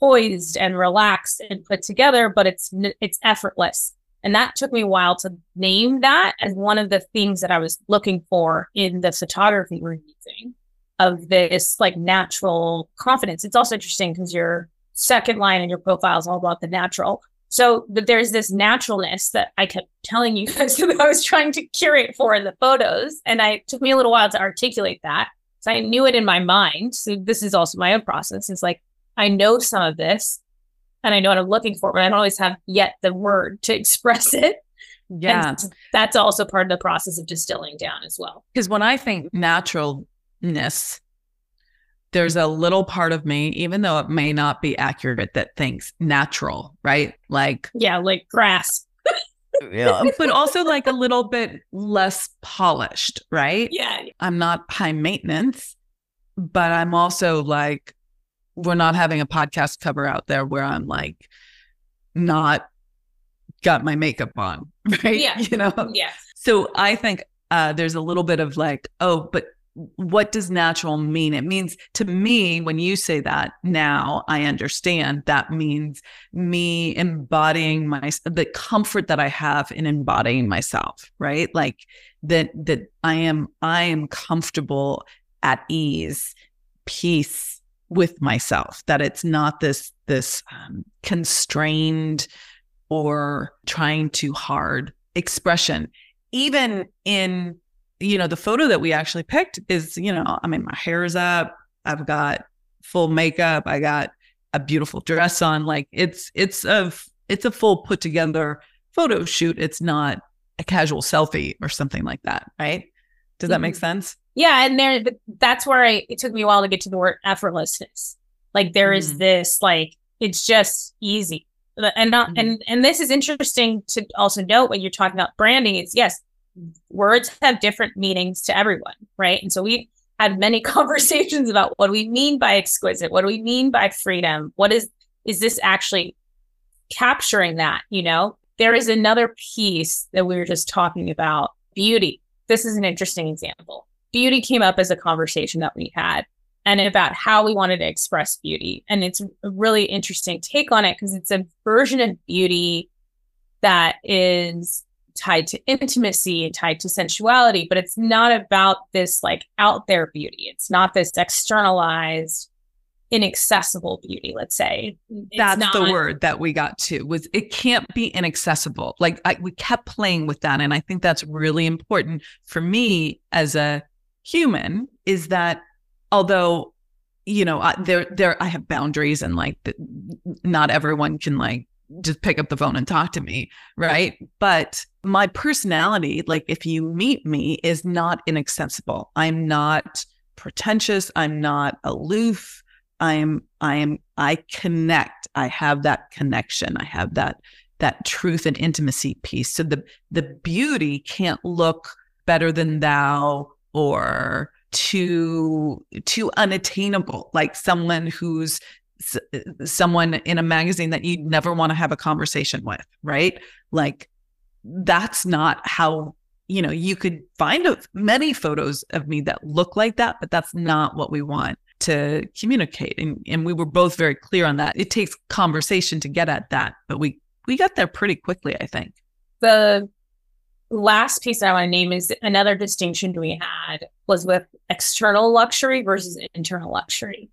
S1: poised and relaxed and put together but it's it's effortless. And that took me a while to name that as one of the things that i was looking for in the photography we're using of this like natural confidence. It's also interesting because your second line in your profile is all about the natural so but there's this naturalness that I kept telling you guys that I was trying to curate for in the photos. And I took me a little while to articulate that. So I knew it in my mind. So this is also my own process. It's like I know some of this and I know what I'm looking for, but I don't always have yet the word to express it.
S2: Yeah.
S1: And that's also part of the process of distilling down as well.
S2: Because when I think naturalness, there's a little part of me, even though it may not be accurate, that thinks natural, right? Like,
S1: yeah, like grass.
S2: yeah. But also like a little bit less polished, right?
S1: Yeah.
S2: I'm not high maintenance, but I'm also like, we're not having a podcast cover out there where I'm like, not got my makeup on, right?
S1: Yeah.
S2: You know?
S1: Yeah.
S2: So I think uh, there's a little bit of like, oh, but what does natural mean? It means to me, when you say that now, I understand that means me embodying my the comfort that I have in embodying myself, right? Like that that I am I am comfortable at ease, peace with myself, that it's not this this um, constrained or trying too hard expression. Even in, you know, the photo that we actually picked is, you know, I mean, my hair is up, I've got full makeup, I got a beautiful dress on. Like it's it's a it's a full put together photo shoot. It's not a casual selfie or something like that, right? Does that make mm-hmm. sense?
S1: Yeah, and there that's where I it took me a while to get to the word effortlessness. Like there mm. is this like it's just easy. And not mm. and and this is interesting to also note when you're talking about branding, it's yes, words have different meanings to everyone, right? And so we had many conversations about what do we mean by exquisite? What do we mean by freedom? What is is this actually capturing that, you know? There is another piece that we were just talking about, beauty. This is an interesting example. Beauty came up as a conversation that we had and about how we wanted to express beauty. And it's a really interesting take on it because it's a version of beauty that is tied to intimacy and tied to sensuality, but it's not about this like out there beauty. It's not this externalized, inaccessible beauty, let's say.
S2: It's That's not- the word that we got to was it can't be inaccessible. Like I, we kept playing with that. And I think that's really important for me as a human is that although you know I, there there I have boundaries and like the, not everyone can like just pick up the phone and talk to me, right? But my personality, like if you meet me, is not inaccessible. I'm not pretentious. I'm not aloof. I'm I am I connect. I have that connection. I have that that truth and intimacy piece. So the the beauty can't look better than thou or too too unattainable like someone who's someone in a magazine that you'd never want to have a conversation with, right? Like that's not how you know you could find a, many photos of me that look like that, but that's not what we want to communicate. And and we were both very clear on that. It takes conversation to get at that, but we we got there pretty quickly, I think.
S1: The last piece I want to name is another distinction we had was with external luxury versus internal luxury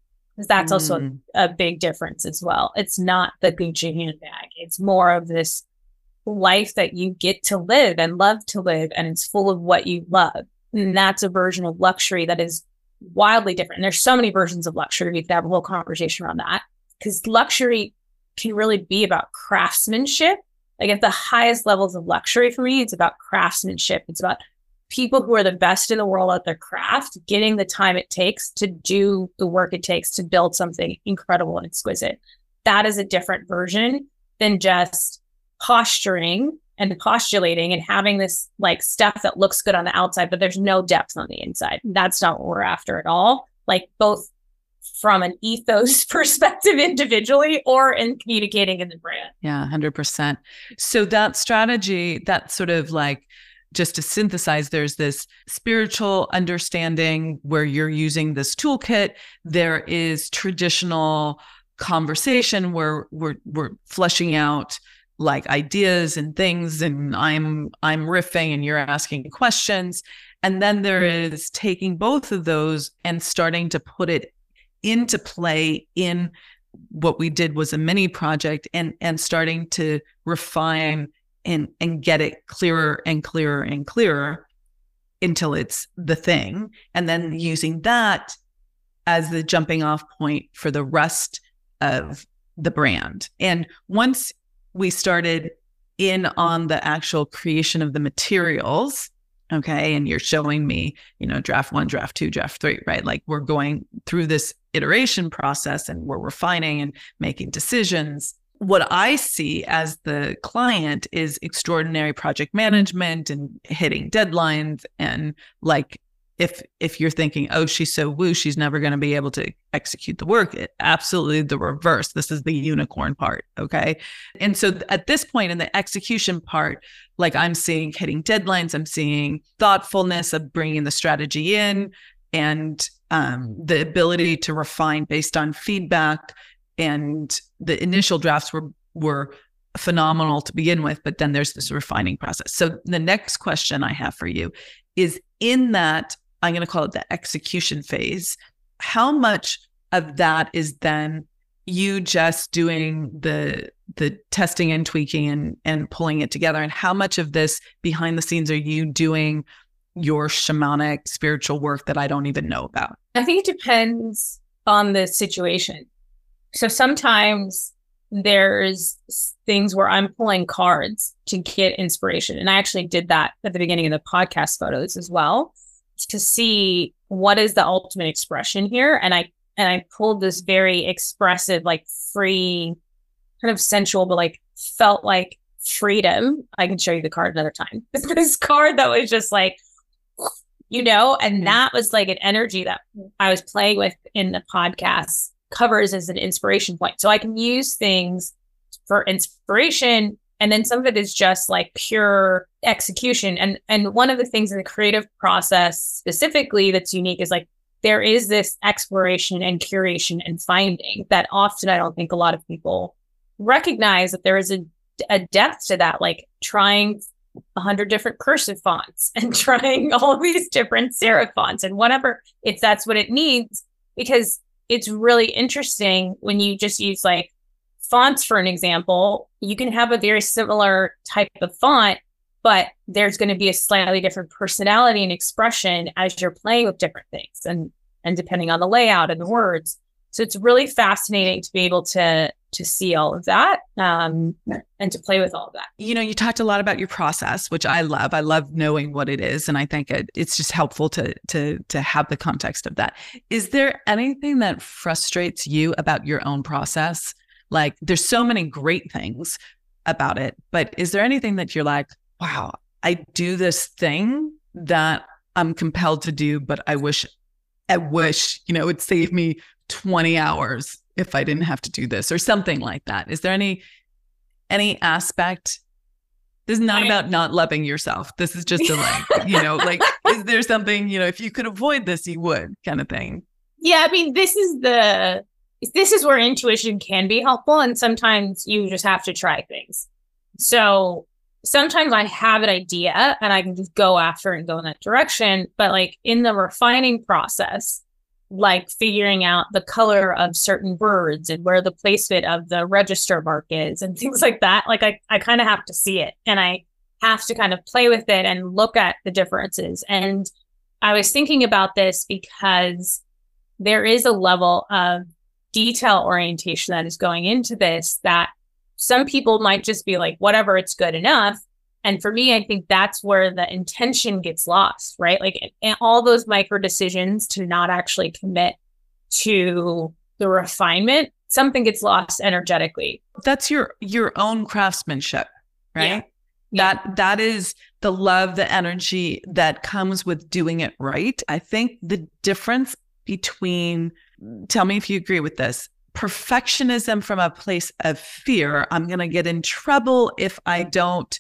S1: that's mm. also a, big difference as well. It's not the Gucci handbag. It's more of this life that you get to live and love to live, and it's full of what you love. And that's a version of luxury that is wildly different. And there's so many versions of luxury. We could have a whole conversation around that because luxury can really be about craftsmanship. Like at the highest levels of luxury for me, it's about craftsmanship. It's about people who are the best in the world at their craft getting the time it takes to do the work it takes to build something incredible and exquisite. That is a different version than just posturing and postulating and having this like stuff that looks good on the outside, but there's no depth on the inside. That's not what we're after at all. Like both from an ethos perspective individually or in communicating in the brand.
S2: Yeah, 100%. So that strategy, that sort of like just to synthesize, there's this spiritual understanding where you're using this toolkit. There is traditional conversation where we're we're fleshing out like ideas and things and I'm I'm riffing and you're asking questions. And then there mm-hmm. is taking both of those and starting to put it into play in what we did was a mini project and and starting to refine and and get it clearer and clearer and clearer until it's the thing. And then using that as the jumping off point for the rest of the brand. And once we started in on the actual creation of the materials okay and you're showing me you know draft 1 draft 2 draft 3 right? Like we're going through this iteration process and we're refining and making decisions what I see as the client is extraordinary project management and hitting deadlines and like if if you're thinking oh she's so woo she's never going to be able to execute the work it, absolutely the reverse. This is the unicorn part okay? And so at this point in the execution part like i'm seeing hitting deadlines i'm seeing thoughtfulness of bringing the strategy in and um, the ability to refine based on feedback and the initial drafts were were phenomenal to begin with but then there's this refining process so the next question i have for you is in that i'm going to call it the execution phase how much of that is then you just doing the the testing and tweaking and and pulling it together and how much of this behind the scenes are you doing your shamanic spiritual work that I don't even know about?
S1: I think it depends on the situation. So sometimes there's things where I'm pulling cards to get inspiration. And I actually did that at the beginning of the podcast photos as well to see what is the ultimate expression here. And I and I pulled this very expressive, like free, kind of sensual, but like felt like freedom. I can show you the card another time. this card that was just like, you know, and mm-hmm. that was like an energy that I was playing with in the podcast covers as an inspiration point. So I can use things for inspiration and then some of it is just like pure execution and and one of the things in the creative process specifically that's unique is like there is this exploration and curation and finding that often I don't think a lot of people recognize that there is a, a depth to that, like trying a hundred different cursive fonts and trying all these different serif fonts and whatever it's that's what it needs because it's really interesting when you just use like fonts for an example you can have a very similar type of font but there's going to be a slightly different personality and expression as you're playing with different things and and depending on the layout and the words. So it's really fascinating to be able to to see all of that um, and to play with all of that.
S2: You know, you talked a lot about your process, which I love. I love knowing what it is, and I think it, it's just helpful to to to have the context of that. Is there anything that frustrates you about your own process? Like, there's so many great things about it, but is there anything that you're like, wow, I do this thing that I'm compelled to do, but I wish, I wish, you know, it would save me 20 hours if I didn't have to do this or something like that. Is there any any aspect this is not about not loving yourself. This is just a like, you know, like is there something, you know, if you could avoid this, you would kind of thing.
S1: Yeah, I mean, this is the this is where intuition can be helpful and sometimes you just have to try things. So sometimes I have an idea and I can just go after and go in that direction, but like in the refining process, like figuring out the color of certain words and where the placement of the register mark is and things like that. Like I, I kind of have to see it and I have to kind of play with it and look at the differences. And I was thinking about this because there is a level of detail orientation that is going into this that some people might just be like, whatever, it's good enough. And for me, I think that's where the intention gets lost, right? Like all those micro decisions to not actually commit to the refinement, something gets lost energetically.
S2: That's your your own craftsmanship, right? Yeah. That that is the love, the energy that comes with doing it right. I think the difference between tell me if you agree with this perfectionism from a place of fear. I'm going to get in trouble if I don't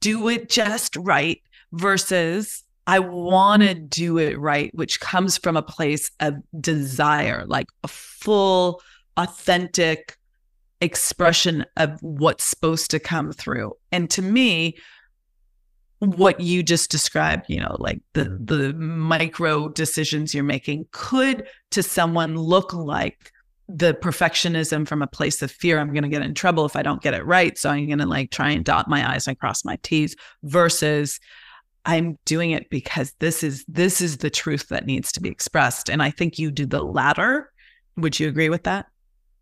S2: do it just right versus I want to do it right, which comes from a place of desire, like a full, authentic expression of what's supposed to come through. And to me, what you just described, you know, like the mm-hmm. the micro decisions you're making could to someone look like the perfectionism from a place of fear i'm going to get in trouble if i don't get it right. So i'm going to like try and dot my i's and cross my t's versus i'm doing it because this is this is the truth that needs to be expressed. And i think you do the latter. Would you agree with that?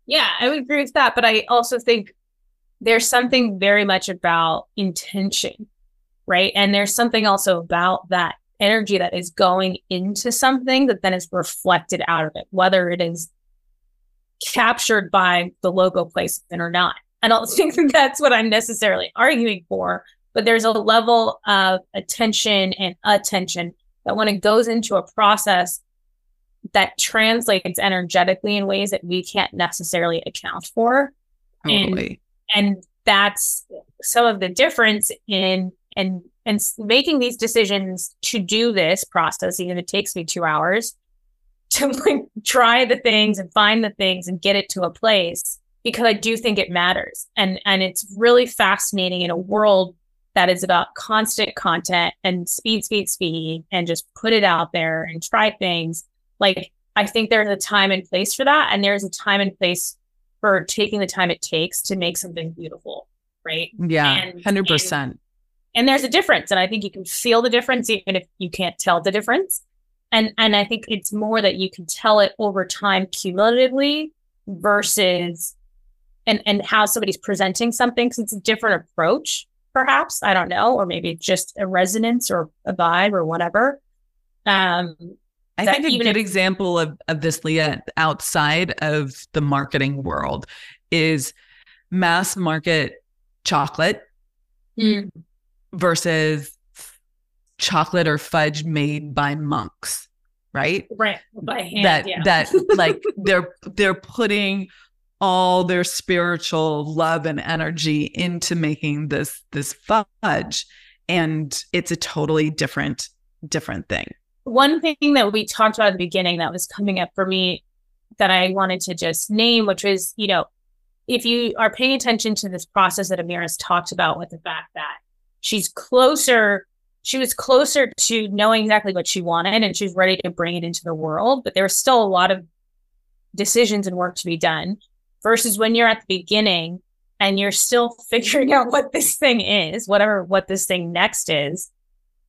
S1: Yeah i would agree with that. But i also think there's something very much about intention right? And there's something also about that energy that is going into something that then is reflected out of it whether it is captured by the logo placement or not. I don't think that that's what I'm necessarily arguing for, but there's a level of attention and attention that when it goes into a process that translates energetically in ways that we can't necessarily account for. Totally. And, and that's some of the difference in and and making these decisions to do this process, even if it takes me two hours, to like try the things and find the things and get it to a place because I do think it matters. And and it's really fascinating in a world that is about constant content and speed, speed, speed, and just put it out there and try things. Like I think there's a time and place for that. And there's a time and place for taking the time it takes to make something beautiful. Right.
S2: Yeah. And, 100%.
S1: And, and there's a difference. And I think you can feel the difference even if you can't tell the difference. And and I think it's more that you can tell it over time cumulatively versus and and how somebody's presenting something because it's a different approach, perhaps. I don't know, or maybe just a resonance or a vibe or whatever. Um
S2: I think a good if- example of, of this, Lea, outside of the marketing world is mass market chocolate mm. versus chocolate or fudge made by monks, right?
S1: Right. By hand.
S2: That
S1: yeah.
S2: that like they're they're putting all their spiritual love and energy into making this this fudge and it's a totally different different thing
S1: one thing that we talked about at the beginning that was coming up for me that I wanted to just name, which is, you know, if you are paying attention to this process that Amira's talked about with the fact that she's closer, she was closer to knowing exactly what she wanted and she's ready to bring it into the world, but there was still a lot of decisions and work to be done versus when you're at the beginning and you're still figuring out what this thing is, whatever what this thing next is.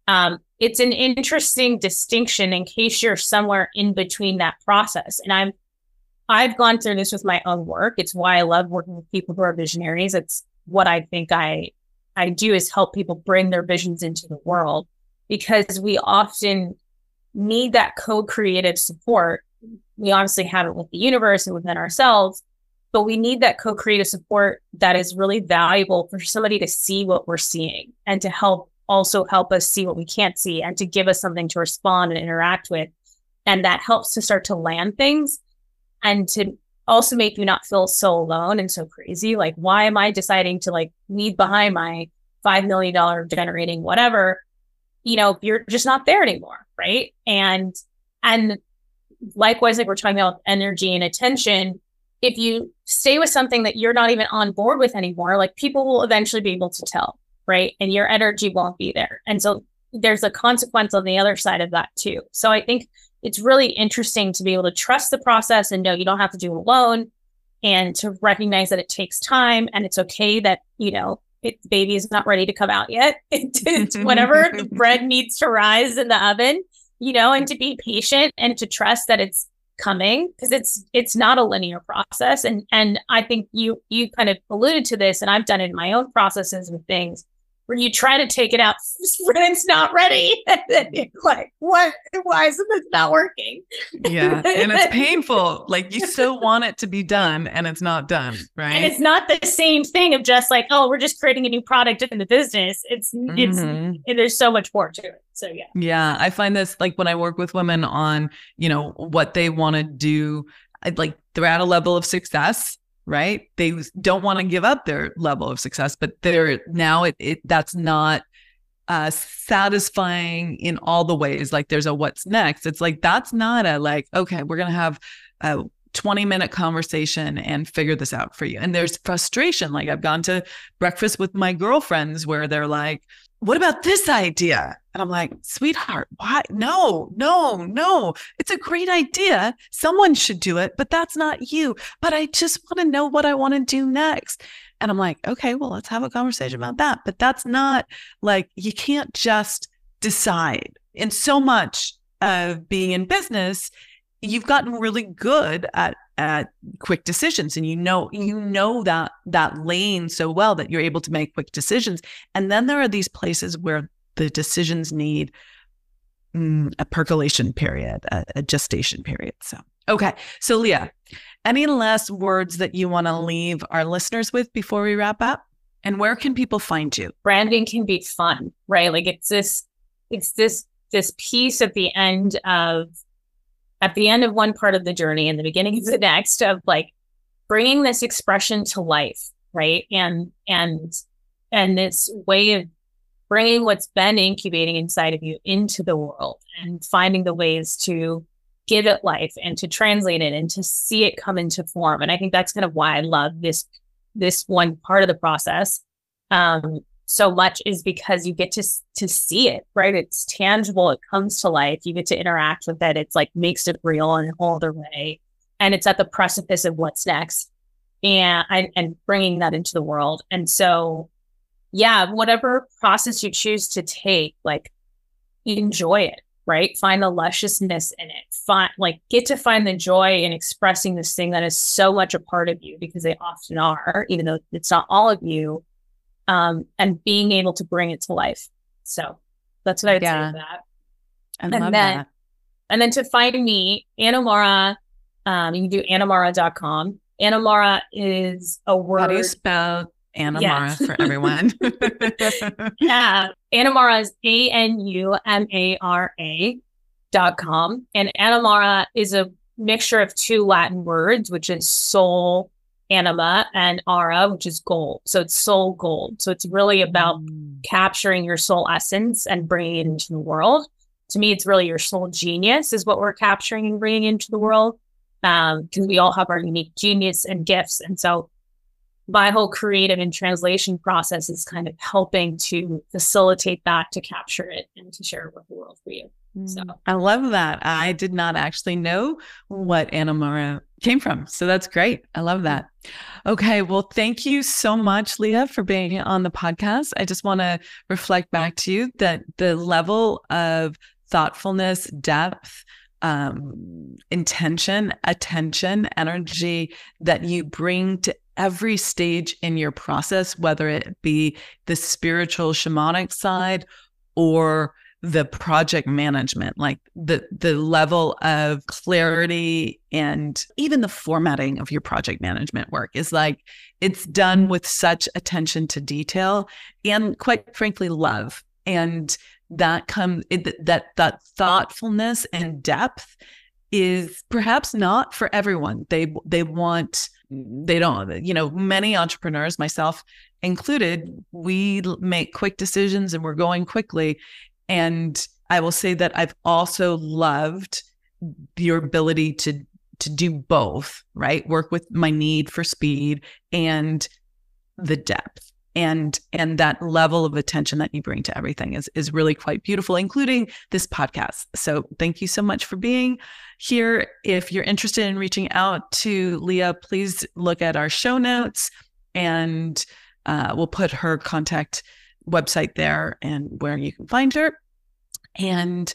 S1: Um, it's an interesting distinction in case you're somewhere in between that process. And I'm I've gone through this with my own work. It's why I love working with people who are visionaries. It's what I think I I do is help people bring their visions into the world because we often need that co-creative support. We obviously have it with the universe and within ourselves, but we need that co-creative support that is really valuable for somebody to see what we're seeing and to help also help us see what we can't see and to give us something to respond and interact with. And that helps to start to land things and to also make you not feel so alone and so crazy. Like, why am I deciding to like leave behind my $5 million generating whatever? You know, you're just not there anymore. Right. And, and likewise, like we're talking about energy and attention, if you stay with something that you're not even on board with anymore, like people will eventually be able to tell right? And your energy won't be there. And so there's a consequence on the other side of that too. So I think it's really interesting to be able to trust the process and know you don't have to do it alone and to recognize that it takes time and it's okay that, you know, it, baby is not ready to come out yet. it's whenever the bread needs to rise in the oven, you know, and to be patient and to trust that it's coming because it's it's not a linear process and and i think you you kind of alluded to this and i've done it in my own processes with things where you try to take it out when it's not ready. And then you're like, what? Why isn't this not working?
S2: Yeah. And it's painful. Like you still want it to be done and it's not done. Right.
S1: And it's not the same thing of just like, oh, we're just creating a new product in the business. It's, it's, mm-hmm. there's so much more to it. So yeah.
S2: Yeah. I find this like when I work with women on, you know, what they want to do, like they're at a level of success right? They don't want to give up their level of success, but they're now it, it that's not uh satisfying in all the ways. Like there's a what's next. It's like that's not a like, okay, we're gonna have a 20 minute conversation and figure this out for you. And there's frustration. Like I've gone to breakfast with my girlfriends where they're like, what about this idea? And I'm like, sweetheart, why? No, no, no. It's a great idea. Someone should do it, but that's not you. But I just want to know what I want to do next. And I'm like, okay, well, let's have a conversation about that. But that's not like, you can't just decide. And so much of being in business, you've gotten really good at at quick decisions and you know you know that that lane so well that you're able to make quick decisions and then there are these places where the decisions need mm, a percolation period a, a gestation period so. Okay so Lea any last words that you want to leave our listeners with before we wrap up? And where can people find you?
S1: Branding can be fun right? Like it's this it's this this piece at the end of at the end of one part of the journey and the beginning of the next of like bringing this expression to life right? And and and this way of bringing what's been incubating inside of you into the world and finding the ways to give it life and to translate it and to see it come into form. And i think that's kind of why i love this this one part of the process um so much is because you get to to see it right? It's tangible. It comes to life. You get to interact with it. It's like makes it real in a whole other way. And it's at the precipice of what's next and, and and bringing that into the world. And so, yeah, whatever process you choose to take, like enjoy it, right? Find the lusciousness in it. Find like get to find the joy in expressing this thing that is so much a part of you because they often are, even though it's not all of you. Um, and being able to bring it to life. So that's what I would yeah. say that.
S2: I and love then, that.
S1: And then to find me, Anumara, um, you can do anumara.com. Anna Mara is a word.
S2: How do you spell Anna yes. Mara for everyone?
S1: yeah. Anumara is A N U M A R A dot com. And Anumara is a mixture of two Latin words, which is soul anima and ara, which is gold. So it's soul gold. So it's really about mm. capturing your soul essence and bringing it into the world. To me, it's really your soul genius is what we're capturing and bringing into the world. Um, because we all have our unique genius and gifts. And so my whole creative and translation process is kind of helping to facilitate that to capture it and to share it with the world for you. So mm.
S2: I love that. I did not actually know what Anna Mara came from. So that's great. I love that. Okay. Well, thank you so much, Lea, for being on the podcast. I just want to reflect back to you that the level of thoughtfulness, depth, um, intention, attention, energy that you bring to every stage in your process, whether it be the spiritual shamanic side or the project management like the the level of clarity and even the formatting of your project management work is like it's done with such attention to detail and quite frankly love. And that comes that that thoughtfulness and depth is perhaps not for everyone. They they want they don't you know many entrepreneurs myself included we make quick decisions and we're going quickly and I will say that I've also loved your ability to to do both, right? Work with my need for speed and the depth and and that level of attention that you bring to everything is is really quite beautiful including this podcast so thank you so much for being here if you're interested in reaching out to lea please look at our show notes and uh, we'll put her contact website there and where you can find her. And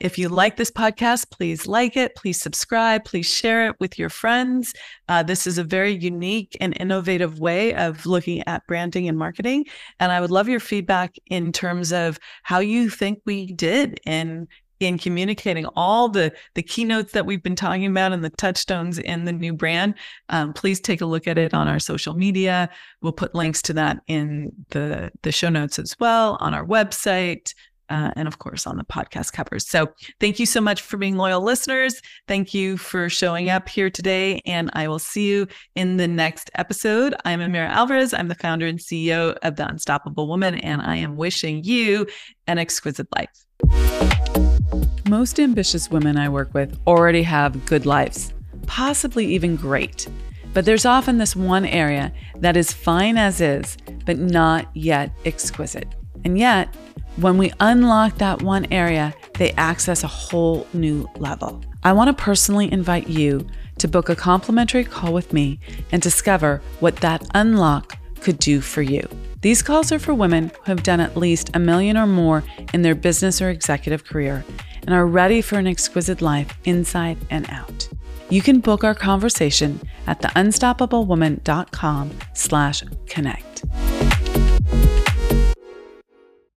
S2: if you like this podcast, please like it, please subscribe, please share it with your friends. Uh, this is a very unique and innovative way of looking at branding and marketing. And I would love your feedback in terms of how you think we did in in communicating all the the keynotes that we've been talking about and the touchstones in the new brand um, please take a look at it on our social media we'll put links to that in the the show notes as well on our website uh, and of course on the podcast covers. So thank you so much for being loyal listeners. Thank you for showing up here today. And I will see you in the next episode. I'm Amira Alvarez. I'm the founder and CEO of The Unstoppable Woman, and I am wishing you an exquisite life. Most ambitious women I work with already have good lives, possibly even great. But there's often this one area that is fine as is, but not yet exquisite. And yet, when we unlock that one area, they access a whole new level. I want to personally invite you to book a complimentary call with me and discover what that unlock could do for you. These calls are for women who have done at least a million or more in their business or executive career and are ready for an exquisite life inside and out. You can book our conversation at theunstoppablewoman.com slash connect.